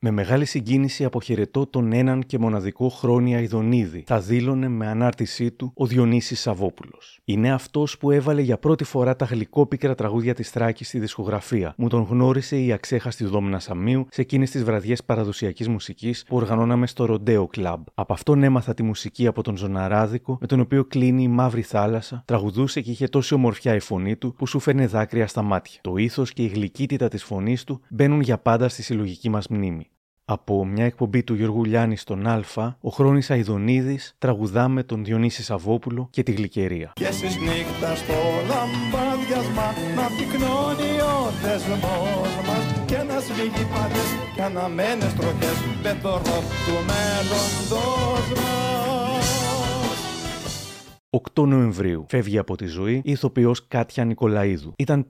Με μεγάλη συγκίνηση αποχαιρετώ τον έναν και μοναδικό χρόνια Ιδονίδη, θα δήλωνε με ανάρτησή του ο Διονύσης Σαββόπουλος. Είναι αυτός που έβαλε για πρώτη φορά τα γλυκόπικρα τραγούδια της Θράκης στη δισκογραφία. Μου τον γνώρισε η αξέχαστη Δόμνα Σαμίου σε εκείνες τις βραδιές παραδοσιακής μουσικής που οργανώναμε στο Ροντέο Κλαμπ. Από αυτόν έμαθα τη μουσική από τον Ζωναράδικο, με τον οποίο κλείνει η μαύρη θάλασσα, τραγουδούσε και είχε τόση ομορφιά η φωνή του που σου φέρνε δάκρυα στα μάτια. Το ήθος και η γλυκύτητα της φωνής του μπαίνουν για πάντα στη συλλογική μας μνήμη. Από μια εκπομπή του Γιώργου Λιάννη στον Α, ο Χρόνης Αϊδονίδης τραγουδά με τον Διονύση Σαββόπουλο και τη Γλυκερία. Και στις νύχτας στο λαμπάδιασμα να πυκνώνει ο δεσμός μας και να σβήγει πάντες και αναμένες τροχές με το ροκ του μέλλοντος μας. 8 Νοεμβρίου φεύγει από τη ζωή η ηθοποιός Κάτια Νικολαίδου. Ήταν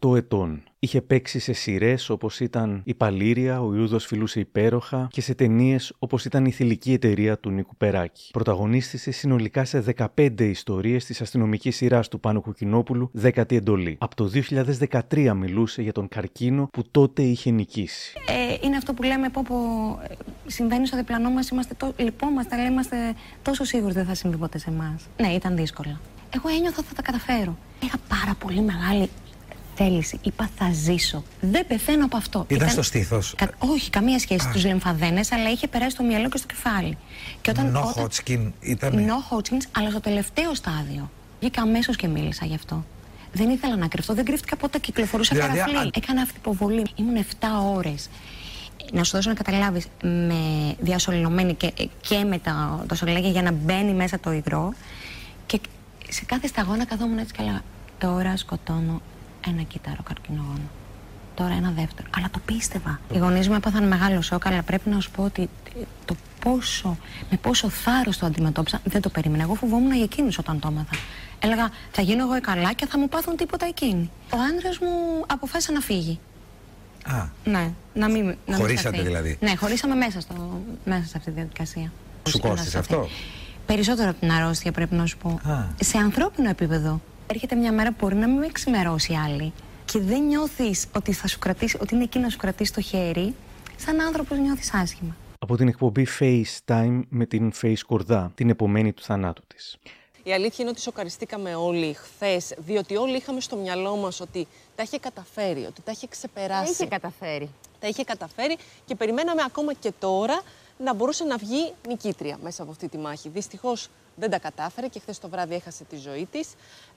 58 ετών. Είχε παίξει σε σειρές όπως ήταν Η Παλήρια, Ο Ιούδος Φιλούσε Υπέροχα και σε ταινίες όπως ήταν Η Θηλυκή Εταιρεία του Νίκου Περάκη. Πρωταγωνίστησε συνολικά σε 15 ιστορίες της αστυνομικής σειράς του Πάνου Κουκκινόπουλου, Δέκατη Εντολή. Από το 2013 μιλούσε για τον καρκίνο που τότε είχε νικήσει. Ε, είναι αυτό που λέμε πω, πω συμβαίνει στο διπλανό μας, είμαστε το... λυπόμαστε, αλλά είμαστε τόσο σίγουροι δεν θα συμβεί ποτέ σε εμάς. Ναι, ήταν δύσκολα. Εγώ ένιωθα θα τα καταφέρω. Είχα πάρα πολύ μεγάλη θέληση. Είπα θα ζήσω. Δεν πεθαίνω από αυτό. Ήταν, στο στήθος. Όχι, καμία σχέση στου λεμφαδένε, αλλά είχε περάσει στο μυαλό και στο κεφάλι. Και όταν, no όταν... Hodgkin ήταν. No Hodgkin, αλλά στο τελευταίο στάδιο. Βγήκα αμέσως και μίλησα γι' αυτό. Δεν ήθελα να κρυφτώ, δεν κρύφτηκα ποτέ. Κυκλοφορούσα δηλαδή, καραφλή. Α... Έκανα αυτοποβολή. Ήμουν 7 ώρες. Να σου δώσω να καταλάβεις με διασωληνωμένη και, και με τα, το σωλέγια για να μπαίνει μέσα το υγρό. Και σε κάθε σταγόνα καθόμουν έτσι καλά. Τώρα σκοτώνω ένα κύτταρο καρκινογόνο. Τώρα ένα δεύτερο. Αλλά το πίστευα. Οι γονείς μου έπαθαν μεγάλο σοκ, αλλά πρέπει να σου πω ότι το πόσο, με πόσο θάρρος το αντιμετώπισα, δεν το περίμενα. Εγώ φοβόμουν για εκείνους όταν το έμαθα. Έλεγα, θα γίνω εγώ καλά και θα μου πάθουν τίποτα εκείνοι. Ο άντρα μου αποφάσισε να φύγει. Α. Ναι, να μην. Να Χωρίσατε δηλαδή. Ναι, χωρίσαμε μέσα, στο, μέσα σε αυτή τη διαδικασία. Σου κόστησε αυτό; Περισσότερο από την αρρώστια πρέπει να σου πω. Α. Σε ανθρώπινο επίπεδο έρχεται μια μέρα που μπορεί να μην ξημερώσει άλλη και δεν νιώθεις ότι, θα σου κρατήσει, ότι είναι εκεί να σου κρατήσει το χέρι, σαν άνθρωπος νιώθεις άσχημα. Από την εκπομπή FaceTime με την Face Κορδά, την επομένη του θανάτου της. Η αλήθεια είναι ότι σοκαριστήκαμε όλοι χθες, διότι όλοι είχαμε στο μυαλό μας ότι τα είχε καταφέρει, ότι τα είχε ξεπεράσει. Τα είχε καταφέρει. Τα είχε καταφέρει και περιμέναμε ακόμα και τώρα να μπορούσε να βγει νικήτρια μέσα από αυτή τη μάχη. Δυστυχώς δεν τα κατάφερε και χθες το βράδυ έχασε τη ζωή της.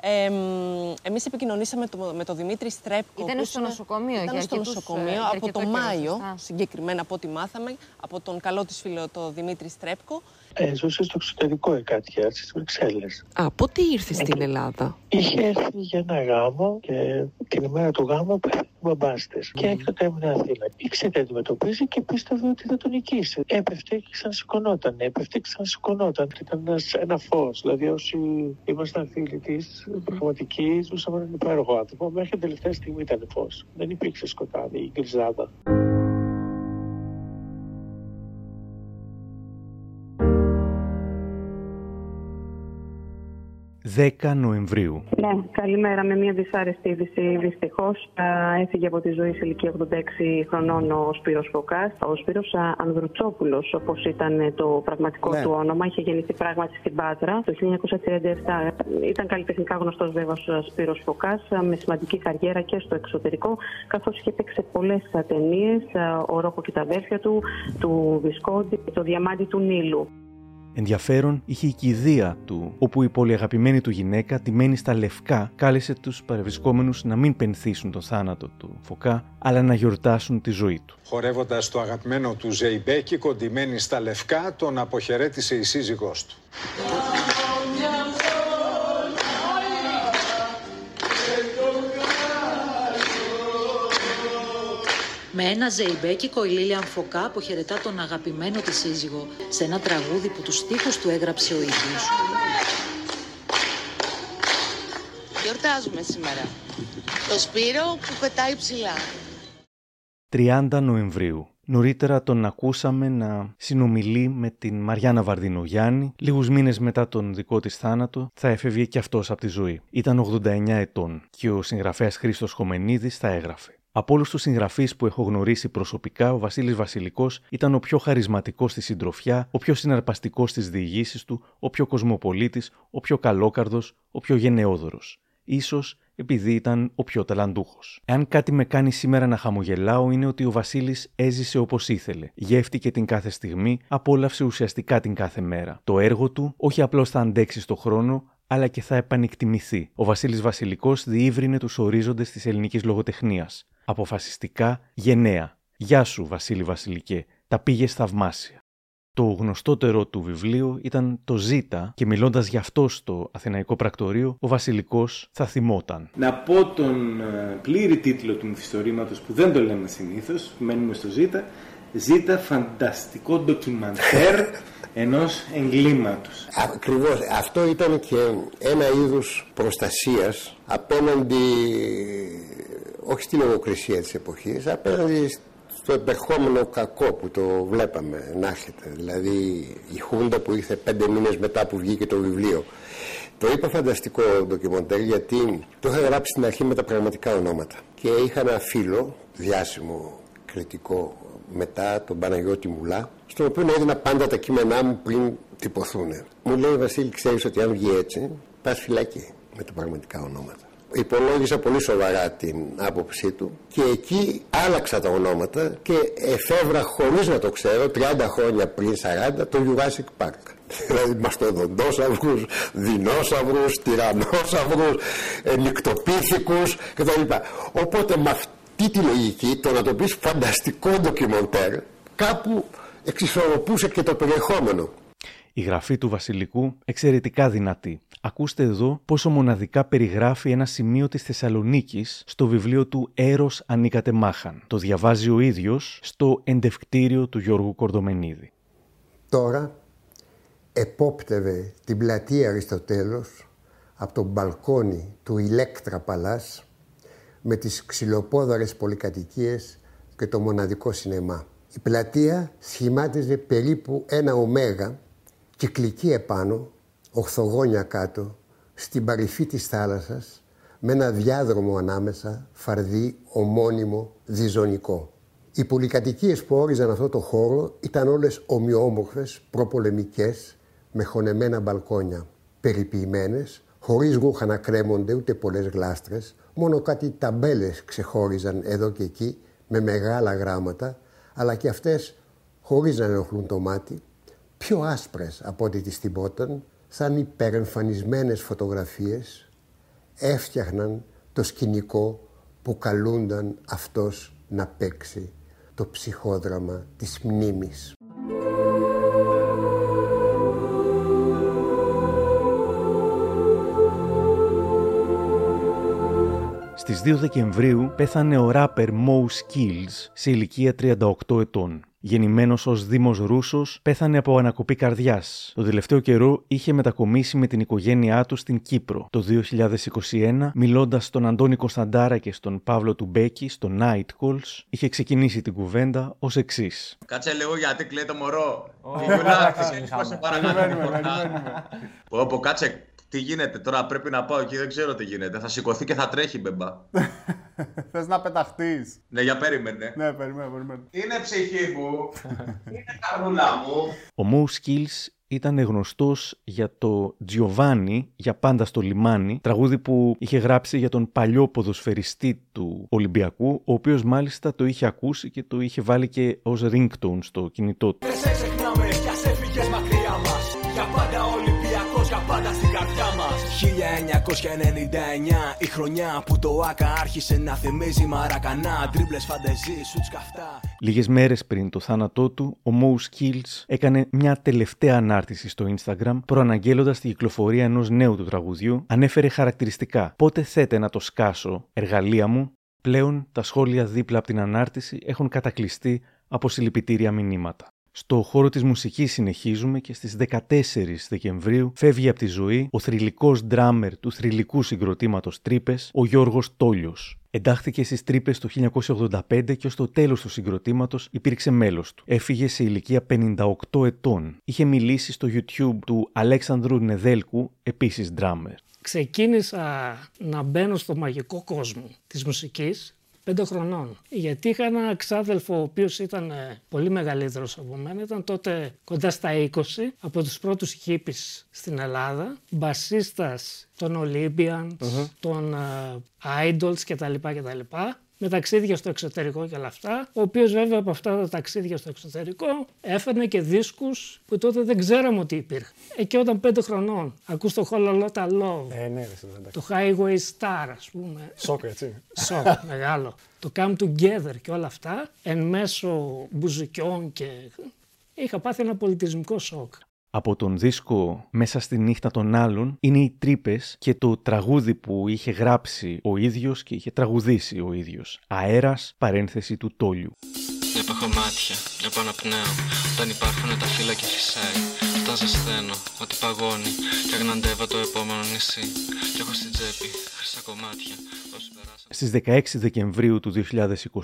Ε, Εμείς επικοινωνήσαμε το, με τον Δημήτρη Στρέπκο. Ήταν στο νοσοκομείο, Ήταν στο νοσοκομείο ε, από το Μάιο, συγκεκριμένα από ό,τι μάθαμε, από τον καλό της φίλο, τον Δημήτρη Στρέπκο. Ε, ζούσε στο εξωτερικό η Κάτια, στις Βρυξέλλες. Α, πότε ήρθες στην Ελλάδα; Είχε έρθει για ένα γάμο και την ημέρα του γάμου πέθανε ο μπαμπά Και έκτοτε έμεινε Αθήνα. Ήξερε τι αντιμετωπίζει και πίστευε ότι θα τον νικήσει. Έπεφτε και ξανασηκωνόταν. Έπεφτε και ξανασηκωνόταν. Ήταν ένας φως. Δηλαδή, όσοι ήμασταν φίλοι της, πραγματικοί, ζούσαμε έναν υπέροχο άνθρωπο. Μέχρι την τελευταία στιγμή ήταν φως. Δεν υπήρξε σκοτάδι ή γκριζάδα. 10 Νοεμβρίου. Ναι, καλημέρα. Με μια δυσάρεστη είδηση. Δυστυχώς έφυγε από τη ζωή σε ηλικία 86 χρονών ο Σπύρος Φωκάς. Ο Σπύρος Ανδρουτσόπουλο, όπως ήταν το πραγματικό Ναι. του όνομα, είχε γεννηθεί πράγματι στην Πάτρα το 1937. Ήταν καλλιτεχνικά γνωστός βέβαια ο Σπύρος Φωκάς, με σημαντική καριέρα και στο εξωτερικό, καθώς είχε παίξει πολλές ταινίε, ο Ρόκο και τα αδέρφια του, του Βισκόντι, το Διαμάντι του Νείλου. Ενδιαφέρον είχε η κηδεία του, όπου η πολυαγαπημένη του γυναίκα, τιμένη στα λευκά, κάλεσε τους παρευρισκόμενους να μην πενθήσουν τον θάνατο του Φωκά, αλλά να γιορτάσουν τη ζωή του. Χορεύοντας το αγαπημένο του Ζεϊμπέκη, κοντιμένη στα λευκά, τον αποχαιρέτησε η σύζυγός του. Με ένα ζεϊμπέκικο η Λίλιαν Φωκά αποχαιρετά τον αγαπημένο της σύζυγο σε ένα τραγούδι που τους στίχους του έγραψε ο ίδιος. Γιορτάζουμε σήμερα. Το Σπύρο που πετάει ψηλά. 30 Νοεμβρίου. Νωρίτερα τον ακούσαμε να συνομιλεί με την Μαριάννα Βαρδινογιάννη. Λίγους μήνες μετά τον δικό της θάνατο θα έφευγε και αυτός από τη ζωή. Ήταν 89 ετών και ο συγγραφέας Χρήστος Χομενίδης θα έγραφε. Από όλους τους συγγραφείς που έχω γνωρίσει προσωπικά, ο Βασίλης Βασιλικός ήταν ο πιο χαρισματικός στη συντροφιά, ο πιο συναρπαστικός στις διηγήσεις του, ο πιο κοσμοπολίτης, ο πιο καλόκαρδος, ο πιο γενναιόδωρος. Ίσως επειδή ήταν ο πιο ταλαντούχος. Εάν κάτι με κάνει σήμερα να χαμογελάω, είναι ότι ο Βασίλης έζησε όπως ήθελε. Γεύτηκε την κάθε στιγμή, απόλαυσε ουσιαστικά την κάθε μέρα. Το έργο του όχι απλώς θα αντέξει στο χρόνο, αλλά και θα επανεκτιμηθεί. Ο Βασίλης Βασιλικός διήβρινε τους ορίζοντες της ελληνικής λογοτεχνίας. Αποφασιστικά, γενναία. Γεια σου, Βασίλη Βασιλικέ. Τα πήγες θαυμάσια. Το γνωστότερο του βιβλίο ήταν το Ζήτα και μιλώντας γι' αυτό στο Αθηναϊκό Πρακτορείο, ο Βασιλικός θα θυμόταν. Να πω τον ε, πλήρη τίτλο του μυθιστορήματος που δεν το λέμε συνήθως, μένουμε στο Ζήτα, Ζήτα φανταστικό ντοκιμαντέρ ενός εγκλήματος. Ακριβώς. Αυτό ήταν και ένα είδους προστασίας απέναντι, όχι στη λογοκρισία της εποχής, απέναντι στο επερχόμενο κακό που το βλέπαμε να έρχεται. Δηλαδή η Χούντα που ήρθε πέντε μήνες μετά που βγήκε το βιβλίο. Το είπα φανταστικό ντοκιμοντέρ γιατί το είχα γράψει στην αρχή με τα πραγματικά ονόματα. Και είχα ένα φίλο, διάσημο κριτικό μετά, τον Παναγιώτη Μουλά, στον οποίο έδινα πάντα τα κείμενά μου πριν τυπωθούν. Μου λέει Βασίλη, ξέρεις ότι αν βγει έτσι, πας φυλακή με τα πραγματικά ονόματα. Υπολόγισα πολύ σοβαρά την άποψή του και εκεί άλλαξα τα ονόματα και εφεύρα χωρίς να το ξέρω 30 χρόνια πριν 40 το Jurassic Park. Δηλαδή μαστοδοντόσαυρους, δεινόσαυρους, τυρανόσαυρους, ε, νυκτοπίθηκους κτλ. Οπότε με αυτή τη λογική το να το πεις φανταστικό ντοκιμοντέρ κάπου εξισορροπούσε και το περιεχόμενο. Η γραφή του Βασιλικού εξαιρετικά δυνατή. Ακούστε εδώ πόσο μοναδικά περιγράφει ένα σημείο της Θεσσαλονίκης στο βιβλίο του «Έρος ανήκατε μάχαν». Το διαβάζει ο ίδιος στο εντευκτήριο του Γιώργου Κορδομενίδη. Τώρα επόπτευε την πλατεία Αριστοτέλους από το μπαλκόνι του Ηλέκτρα Παλάς με τις ξυλοπόδαρες πολυκατοικίες και το μοναδικό σινεμά. Η πλατεία σχημάτιζε περίπου ένα ωμέγα, κυκλική επάνω, οχθογόνια κάτω, στην παρυφή της θάλασσας, με ένα διάδρομο ανάμεσα, φαρδί, ομώνυμο, διζωνικό. Οι πολυκατοικίες που όριζαν αυτό το χώρο ήταν όλες ομοιόμορφες, προπολεμικές, με χωνεμένα μπαλκόνια, περιποιημένες, χωρίς ρούχα να κρέμονται ούτε πολλές γλάστρες, μόνο κάτι ταμπέλες ξεχώριζαν εδώ και εκεί, με μεγάλα γράμματα, αλλά και αυτές χωρίς να ενοχλούν το μάτι, πιο άσπρες από ό,τι τις θυμόταν, σαν υπερεμφανισμένες φωτογραφίες, έφτιαχναν το σκηνικό που καλούνταν αυτός να παίξει το ψυχόδραμα της μνήμης. Στις 2 Δεκεμβρίου πέθανε ο ράπερ Mo Skills σε ηλικία 38 ετών. Γεννημένος ως Δήμος Ρούσος, πέθανε από ανακοπή καρδιάς. Το τελευταίο καιρό είχε μετακομίσει με την οικογένειά του στην Κύπρο. Το 2021, μιλώντας στον Αντώνη Κωνσταντάρα και στον Παύλο Τουμπέκη στο Night Calls, είχε ξεκινήσει την κουβέντα ως εξής. Κάτσε λίγο γιατί κλαίει το μωρό. Ω, Γιουλά, θα ξέρεις είχαμε. πόσο παραγάνει Περιμένουμε, το πορτά. περιμένουμε. Πω πω κάτσε, Τι γίνεται τώρα, πρέπει να πάω εκεί, δεν ξέρω τι γίνεται. Θα σηκωθεί και θα τρέχει μπεμπά. Θες να πεταχτείς. Ναι, για περίμενε. Ναι, περιμένω, περιμένω. Είναι ψυχή μου; Είναι καρδούλα μου; Ο Mo Skills ήταν γνωστός για το Giovanni, για πάντα στο λιμάνι, τραγούδι που είχε γράψει για τον παλιό ποδοσφαιριστή του Ολυμπιακού, ο οποίος μάλιστα το είχε ακούσει και το είχε βάλει και ως ringtone στο κινητό του. 1999 η χρονιά που το ΆΚΑ άρχισε να θυμίζει μαρακανά Τρίμπλες φαντεζί, σουτς καυτά Λίγες μέρες πριν το θάνατό του, ο Mo Skills έκανε μια τελευταία ανάρτηση στο Instagram προαναγγέλλοντας τη κυκλοφορία ενός νέου του τραγουδιού, ανέφερε χαρακτηριστικά «Πότε θέτε να το σκάσω, εργαλεία μου» Πλέον τα σχόλια δίπλα από την ανάρτηση έχουν κατακλειστεί από συλληπιτήρια μηνύματα. Στο χώρο της μουσικής συνεχίζουμε και στις 14 Δεκεμβρίου φεύγει από τη ζωή ο θρηλυκός ντράμερ του θρηλυκού συγκροτήματος Τρύπες, ο Γιώργος Τόλιος. Εντάχθηκε στις Τρύπες το 1985 και ως το τέλος του συγκροτήματος υπήρξε μέλος του. Έφυγε σε ηλικία 58 ετών. Είχε μιλήσει στο YouTube του Αλέξανδρου Νεδέλκου, επίσης ντράμερ. Ξεκίνησα να μπαίνω στο μαγικό κόσμο της μουσικής πέντε χρονών. Γιατί είχα ένα ξάδελφο ο οποίος ήταν ε, πολύ μεγαλύτερος από μένα, ήταν τότε κοντά στα 20, από τους πρώτους hippies στην Ελλάδα, μπασίστας των Olympians, των ε, Idols κτλ. κτλ με ταξίδια στο εξωτερικό και όλα αυτά, ο οποίος βέβαια από αυτά τα ταξίδια στο εξωτερικό έφερνε και δίσκους που τότε δεν ξέραμε ότι υπήρχαν. Εκεί όταν πέντε χρονών ακούς το Hololota Love, Ε, ναι, ρε, το Highway Star ας πούμε. Σοκ, έτσι. Σοκ, μεγάλο. Το Come Together και όλα αυτά, εν μέσω μπουζουκιών και... Είχα πάθει ένα πολιτισμικό σοκ. Από τον δίσκο «Μέσα στη νύχτα των άλλων» είναι οι τρύπες και το τραγούδι που είχε γράψει ο ίδιος και είχε τραγουδήσει ο ίδιος. «Αέρας, παρένθεση του Τόλιου». Βλέπω μάτια, βλέπω αναπνέω Όταν υπάρχουν τα φύλλα και φυσάει Όταν ζεσθαίνω, ότι παγώνει Και αγναντεύω το επόμενο νησί Κι έχω στην τσέπη χρυσά κομμάτια Όσοι περάσαν Στις 16 Δεκεμβρίου του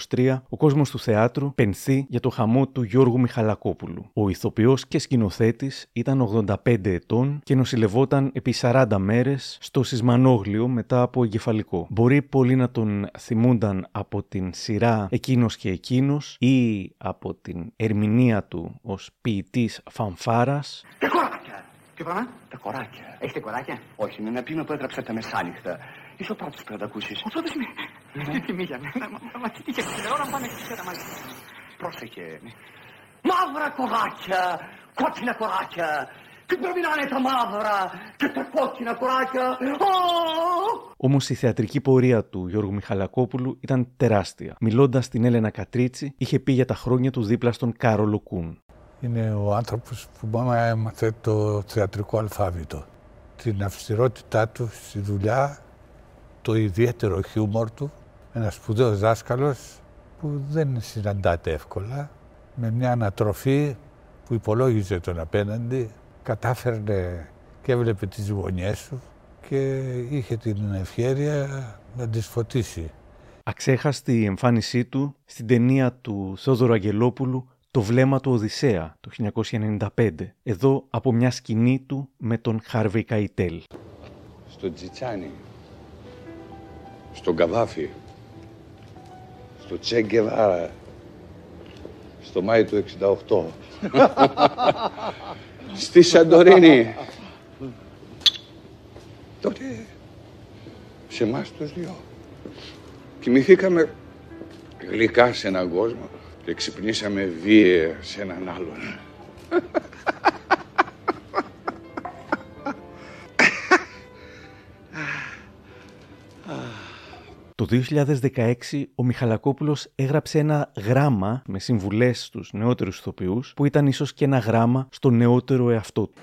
2023, ο κόσμος του θεάτρου πενθεί για το χαμό του Γιώργου Μιχαλακόπουλου. Ο ηθοποιός και σκηνοθέτης ήταν 85 ετών και νοσηλευόταν επί 40 μέρες στο Σισμανόγλιο μετά από εγκεφαλικό. Μπορεί πολλοί να τον θυμούνταν από την σειρά «Εκείνος και εκείνος» ή από την ερμηνεία του ως ποιητής φανφάρας Τα κοράκια! Τι πράγμα; Τα κοράκια. Έχετε κοράκια; Όχι, είναι ένα πίνο που έγραψα τα μεσάνυχτα. Είσαι ο πρώτος που θα τα ακούσεις. Ο πρώτος είναι. Τι μίλιανε. Μα τι είχε την ώρα πάνε ξέρα μαζί. Πρόσεχε. Μαύρα κοράκια! Κόκκινα κοράκια! Τι πρέπει να είναι τα μαύρα και τα κόκκινα κοράκια. Όμως η θεατρική πορεία του Γιώργου Μιχαλακόπουλου ήταν τεράστια. Μιλώντας στην Έλενα Κατρίτσι, είχε πει για τα χρόνια του δίπλα στον Κάρολο Κούν. Είναι ο άνθρωπος που μου έμαθε το θεατρικό αλφάβητο. Την αυστηρότητά του στη δουλειά, το ιδιαίτερο χιούμορ του, ένας σπουδαίος δάσκαλος που δεν συναντάται εύκολα, με μια ανατροφή που υπολόγιζε τον απέναντι, κατάφερνε και έβλεπε τις γωνιές σου και είχε την ευχαίρεια να τις φωτίσει. Αξέχαστη η εμφάνισή του στην ταινία του Θόδωρου Αγγελόπουλου «Το βλέμμα του Οδυσσέα» το 1995, εδώ από μια σκηνή του με τον Χάρβεϊ Καϊτέλ. στο Τζιτσάνι, στον Καβάφη, στο Τσέγκεβάρα, στο Μάη του 68, στη Σαντορίνη. Τότε σε εμάς τους δυο. Κοιμηθήκαμε γλυκά σε έναν κόσμο και ξυπνήσαμε βίαια σε έναν άλλον. Το 2016 ο Μιχαλακόπουλος έγραψε ένα γράμμα με συμβουλές στους νεότερους ηθοποιούς που ήταν ίσως και ένα γράμμα στο νεότερο εαυτό του.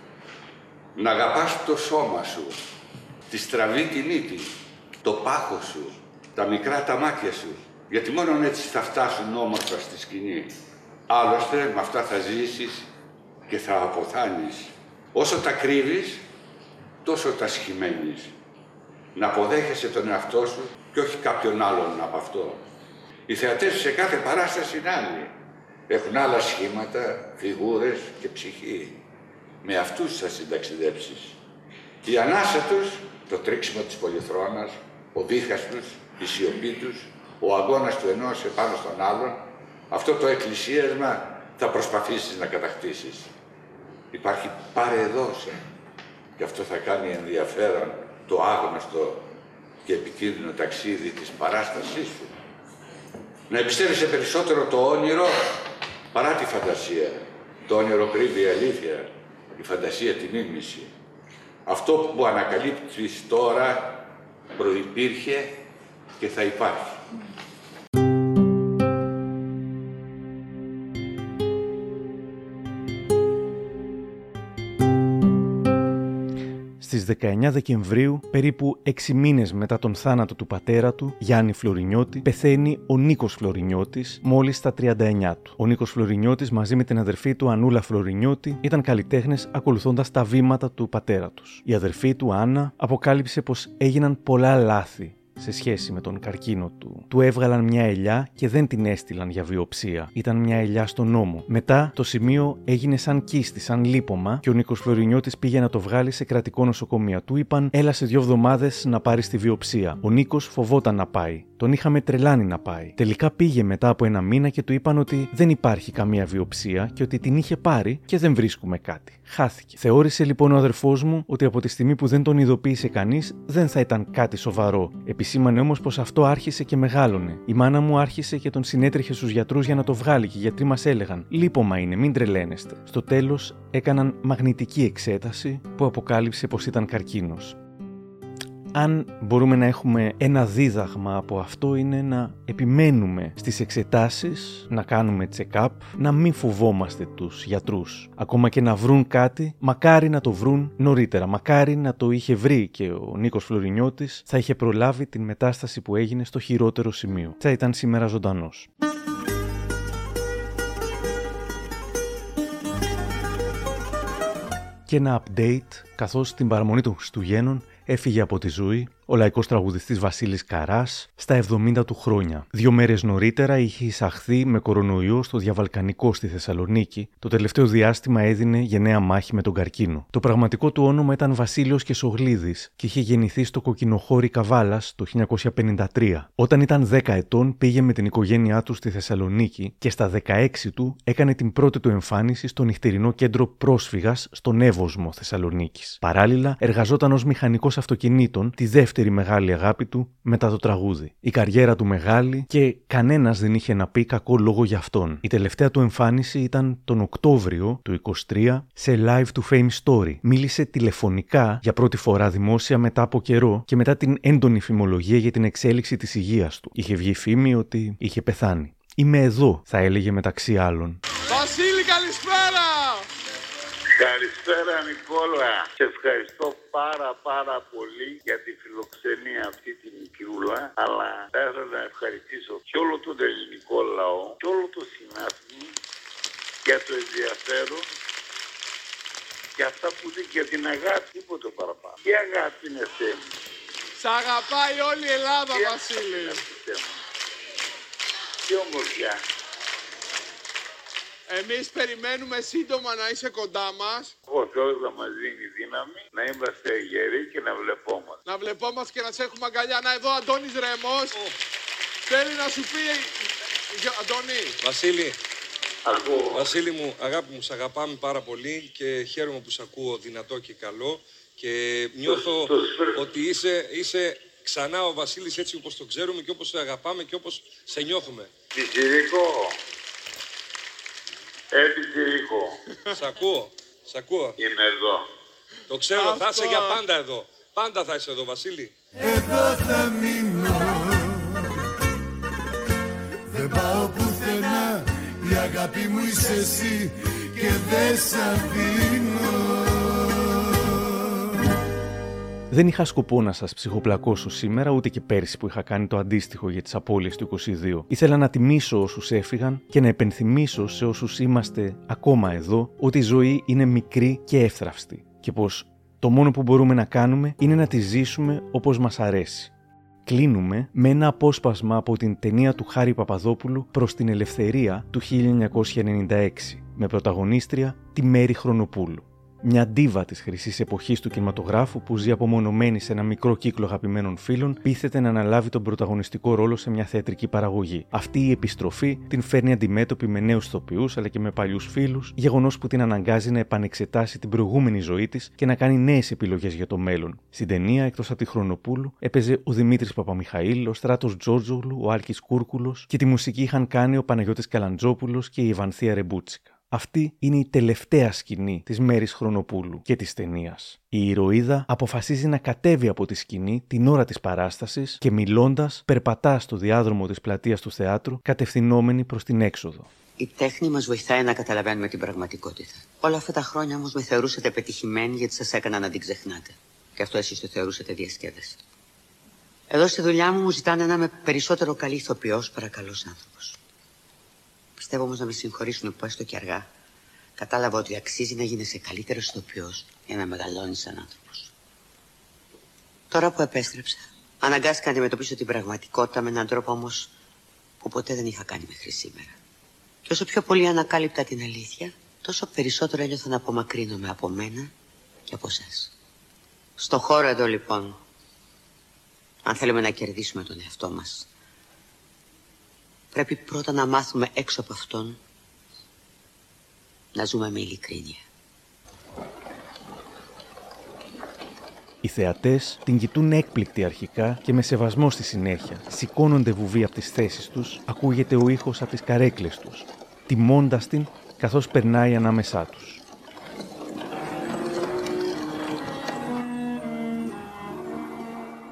Να αγαπάς το σώμα σου, τη στραβή τη μύτη, το πάχος σου, τα μικρά τα μάτια σου. Γιατί μόνο έτσι θα φτάσουν όμορφα στη σκηνή. Άλλωστε με αυτά θα ζήσεις και θα αποθάνεις. Όσο τα κρύβεις, τόσο τα σχημένεις. Να αποδέχεσαι τον εαυτό σου και όχι κάποιον άλλον από αυτό. Οι θεατές σε κάθε παράσταση είναι άλλοι. Έχουν άλλα σχήματα, φιγούρες και ψυχή. Με αυτούς θα συνταξιδέψεις. Η ανάσα τους, το τρίξιμο της πολυθρόνας, ο δίχας τους, η σιωπή τους, ο αγώνας του ενός επάνω στον άλλον, αυτό το εκκλησίασμα θα προσπαθήσεις να κατακτήσεις. Υπάρχει πάρε εδώ σε. Και αυτό θα κάνει ενδιαφέρον το άγνωστο και επικίνδυνο ταξίδι της παράστασής σου. Να εμπιστεύεσαι περισσότερο το όνειρο παρά τη φαντασία. Το όνειρο κρύβει η αλήθεια, η φαντασία την ίμιση. Αυτό που ανακαλύπτεις τώρα προϋπήρχε και θα υπάρχει. Στις 19 Δεκεμβρίου, περίπου 6 μήνες μετά τον θάνατο του πατέρα του, Γιάννη Φλωρινιώτη, πεθαίνει ο Νίκος Φλωρινιώτης, μόλις στα 39 του. Ο Νίκος Φλωρινιώτης μαζί με την αδερφή του Ανούλα Φλωρινιώτη ήταν καλλιτέχνες ακολουθώντας τα βήματα του πατέρα τους. Η αδερφή του Άννα αποκάλυψε πως έγιναν πολλά λάθη σε σχέση με τον καρκίνο του. Του έβγαλαν μια ελιά και δεν την έστειλαν για βιοψία. Ήταν μια ελιά στον νόμο. Μετά το σημείο έγινε σαν κίστη, σαν λίπομα και ο Νίκος Φλωρινιώτης πήγε να το βγάλει σε κρατικό νοσοκομείο. Του είπαν, έλα σε δύο εβδομάδες να πάρεις τη βιοψία. Ο Νίκος φοβόταν να πάει. Τον είχαμε τρελάνει να πάει. Τελικά πήγε μετά από ένα μήνα και του είπαν ότι δεν υπάρχει καμία βιοψία και ότι την είχε πάρει και δεν βρίσκουμε κάτι. Χάθηκε. Θεώρησε λοιπόν ο αδερφός μου ότι από τη στιγμή που δεν τον ειδοποίησε κανείς δεν θα ήταν κάτι σοβαρό. Επισήμανε όμως πως αυτό άρχισε και μεγάλωνε. Η μάνα μου άρχισε και τον συνέτρεχε στους γιατρούς για να το βγάλει και οι γιατροί μας έλεγαν: Λίπομα είναι, μην τρελαίνεστε. Στο τέλος έκαναν μαγνητική εξέταση που αποκάλυψε πως ήταν καρκίνος αν μπορούμε να έχουμε ένα δίδαγμα από αυτό είναι να επιμένουμε στις εξετάσεις, να κάνουμε check-up, να μην φοβόμαστε τους γιατρούς. Ακόμα και να βρουν κάτι, μακάρι να το βρουν νωρίτερα. Μακάρι να το είχε βρει και ο Νίκος Φλωρινιώτης θα είχε προλάβει την μετάσταση που έγινε στο χειρότερο σημείο. Θα ήταν σήμερα ζωντανός. Και ένα update καθώς την παραμονή των Χριστουγέννων έφυγε από τη ζωή ο λαϊκός τραγουδιστής Βασίλης Καράς στα 70 του χρόνια. Δύο μέρες νωρίτερα είχε εισαχθεί με κορονοϊό στο διαβαλκανικό στη Θεσσαλονίκη. Το τελευταίο διάστημα έδινε γενναία μάχη με τον καρκίνο. Το πραγματικό του όνομα ήταν Βασίλειος Κεσογλίδης και είχε γεννηθεί στο κοκκινοχώρι Καβάλας το 1953. Όταν ήταν 10 ετών πήγε με την οικογένειά του στη Θεσσαλονίκη και στα 16 του έκανε την πρώτη του εμφάνιση στο νυχτερινό κέντρο πρόσφυγας στον Εύωσμο Θεσσαλονίκης. Παράλληλα εργαζόταν ως μηχανικός αυτοκινήτων τη δεύτερη δεύτερη μεγάλη αγάπη του μετά το τραγούδι. Η καριέρα του μεγάλη και κανένας δεν είχε να πει κακό λόγο για αυτόν. Η τελευταία του εμφάνιση ήταν τον Οκτώβριο του 23 σε live του Fame Story. Μίλησε τηλεφωνικά για πρώτη φορά δημόσια μετά από καιρό και μετά την έντονη φημολογία για την εξέλιξη της υγείας του. Είχε βγει φήμη ότι είχε πεθάνει. Είμαι εδώ, θα έλεγε μεταξύ άλλων. Βασίλη, καλησπέρα! Καλησπέρα Νικόλα. Σε ευχαριστώ πάρα πάρα πολύ για τη φιλοξενία αυτή τη μικρούλα. Αλλά θα ήθελα να ευχαριστήσω και όλο τον ελληνικό λαό και όλο το συνάθμι για το ενδιαφέρον και αυτά που δει για την αγάπη, τίποτε παραπάνω. Τι αγάπη είναι θέμα. Σ' αγαπάει όλη η Ελλάδα, Τι Βασίλη. αγάπη είναι θέμα. Τι ομορφιά. Εμείς περιμένουμε σύντομα να είσαι κοντά μας. Ο Θεός να μας δίνει δύναμη, να είμαστε γεροί και να βλεπόμαστε. Να βλεπόμαστε και να σε έχουμε αγκαλιά. Να εδώ Αντώνης Ρέμος. Θέλει να σου πει... Γεια- Αντώνη. Βασίλη, Ακούω. Βασίλη μου, αγάπη μου, σ' αγαπάμε πάρα πολύ και χαίρομαι που σ' ακούω δυνατό και καλό και νιώθω ότι είσαι, είσαι ξανά ο Βασίλης έτσι όπως το ξέρουμε και όπως το αγαπάμε και όπως σε νιώθουμε. Πιτσιρίκο. Ε, πιτσιρίκο. Σ' ακούω, σ' ακούω. Είμαι εδώ. Το ξέρω, θα Αυτό. είσαι για πάντα εδώ. Πάντα θα είσαι εδώ, Βασίλη. Εδώ θα μείνω Δεν πάω πουθενά Η αγάπη μου είσαι εσύ Και δεν σ' αφήνω Δεν είχα σκοπό να σας ψυχοπλακώσω σήμερα, ούτε και πέρσι που είχα κάνει το αντίστοιχο για τις απώλειες του 22. Ήθελα να τιμήσω όσους έφυγαν και να επενθυμίσω σε όσους είμαστε ακόμα εδώ ότι η ζωή είναι μικρή και εύθραυστη και πως το μόνο που μπορούμε να κάνουμε είναι να τη ζήσουμε όπως μας αρέσει. Κλείνουμε με ένα απόσπασμα από την ταινία του Χάρη Παπαδόπουλου προς την ελευθερία του 1996 με πρωταγωνίστρια τη Μέρη Χρονοπούλου. Μια ντίβα της χρυσής εποχής του κινηματογράφου που ζει απομονωμένη σε ένα μικρό κύκλο αγαπημένων φίλων, πείθεται να αναλάβει τον πρωταγωνιστικό ρόλο σε μια θεατρική παραγωγή. Αυτή η επιστροφή την φέρνει αντιμέτωπη με νέους ηθοποιούς αλλά και με παλιούς φίλους, γεγονός που την αναγκάζει να επανεξετάσει την προηγούμενη ζωή της και να κάνει νέες επιλογές για το μέλλον. Στην ταινία, εκτός από τη Χρονοπούλου, έπαιζε ο Δημήτρης Παπαμιχαήλ, ο Στράτος Τζόρτζογλου, ο Άλκης Κούρκουλος και τη μουσική είχαν κάνει ο Παναγιώτης Καλαντζόπουλος και η Ιβανθία Ρεμπούτσικα. Αυτή είναι η τελευταία σκηνή της Μέρης Χρονοπούλου και της ταινίας. Η ηρωίδα αποφασίζει να κατέβει από τη σκηνή την ώρα της παράστασης και μιλώντας περπατά στο διάδρομο της πλατείας του θεάτρου κατευθυνόμενη προς την έξοδο. Η τέχνη μας βοηθάει να καταλαβαίνουμε την πραγματικότητα. Όλα αυτά τα χρόνια όμως με θεωρούσατε πετυχημένη γιατί σας έκανα να την ξεχνάτε. Και αυτό εσείς το θεωρούσατε διασκέδαση. Εδώ στη δουλειά μου μου ζητάνε να είμαι περισσότερο καλή ηθοποιός παρακαλός άνθρωπος. Πιστεύω όμως να με συγχωρήσουν που έστω και αργά. Κατάλαβα ότι αξίζει να γίνεσαι καλύτερος ηθοποιός για να μεγαλώνεις σαν άνθρωπος. Τώρα που επέστρεψα, αναγκάστηκα να αντιμετωπίσω την πραγματικότητα με έναν τρόπο όμως που ποτέ δεν είχα κάνει μέχρι σήμερα. Και όσο πιο πολύ ανακάλυπτα την αλήθεια, τόσο περισσότερο ένιωθα να απομακρύνομαι από μένα και από εσάς. Στο χώρο εδώ λοιπόν, αν θέλουμε να κερδίσουμε τον εαυτό μας, Πρέπει πρώτα να μάθουμε έξω από αυτόν να ζούμε με ειλικρίνεια. Οι θεατές την κοιτούν έκπληκτοι αρχικά και με σεβασμό στη συνέχεια. Σηκώνονται βουβοί από τις θέσεις τους, ακούγεται ο ήχος από τις καρέκλες τους, τιμώντας την καθώς περνάει ανάμεσά τους.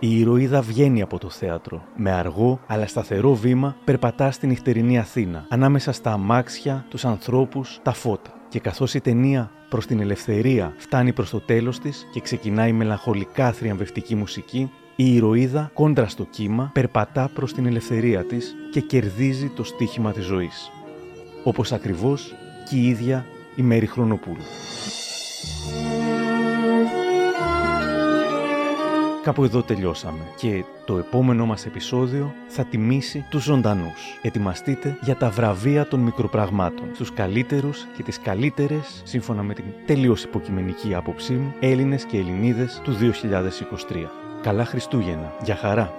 Η ηρωίδα βγαίνει από το θέατρο. Με αργό αλλά σταθερό βήμα περπατά στην νυχτερινή Αθήνα, ανάμεσα στα αμάξια, τους ανθρώπους, τα φώτα. Και καθώς η ταινία προς την ελευθερία φτάνει προς το τέλος της και ξεκινάει η μελαγχολικά θριαμβευτική μουσική, η ηρωίδα κόντρα στο κύμα περπατά προς την ελευθερία της και κερδίζει το στίχημα της ζωής. Όπως ακριβώς και η ίδια η Μέρη Χρονοπούλου. Κάπου εδώ τελειώσαμε και το επόμενο μας επεισόδιο θα τιμήσει τους ζωντανούς. Ετοιμαστείτε για τα βραβεία των μικροπραγμάτων, στους καλύτερους και τις καλύτερες, σύμφωνα με την τελείως υποκειμενική άποψή μου, Έλληνες και Ελληνίδες του 2023. Καλά Χριστούγεννα. Για χαρά.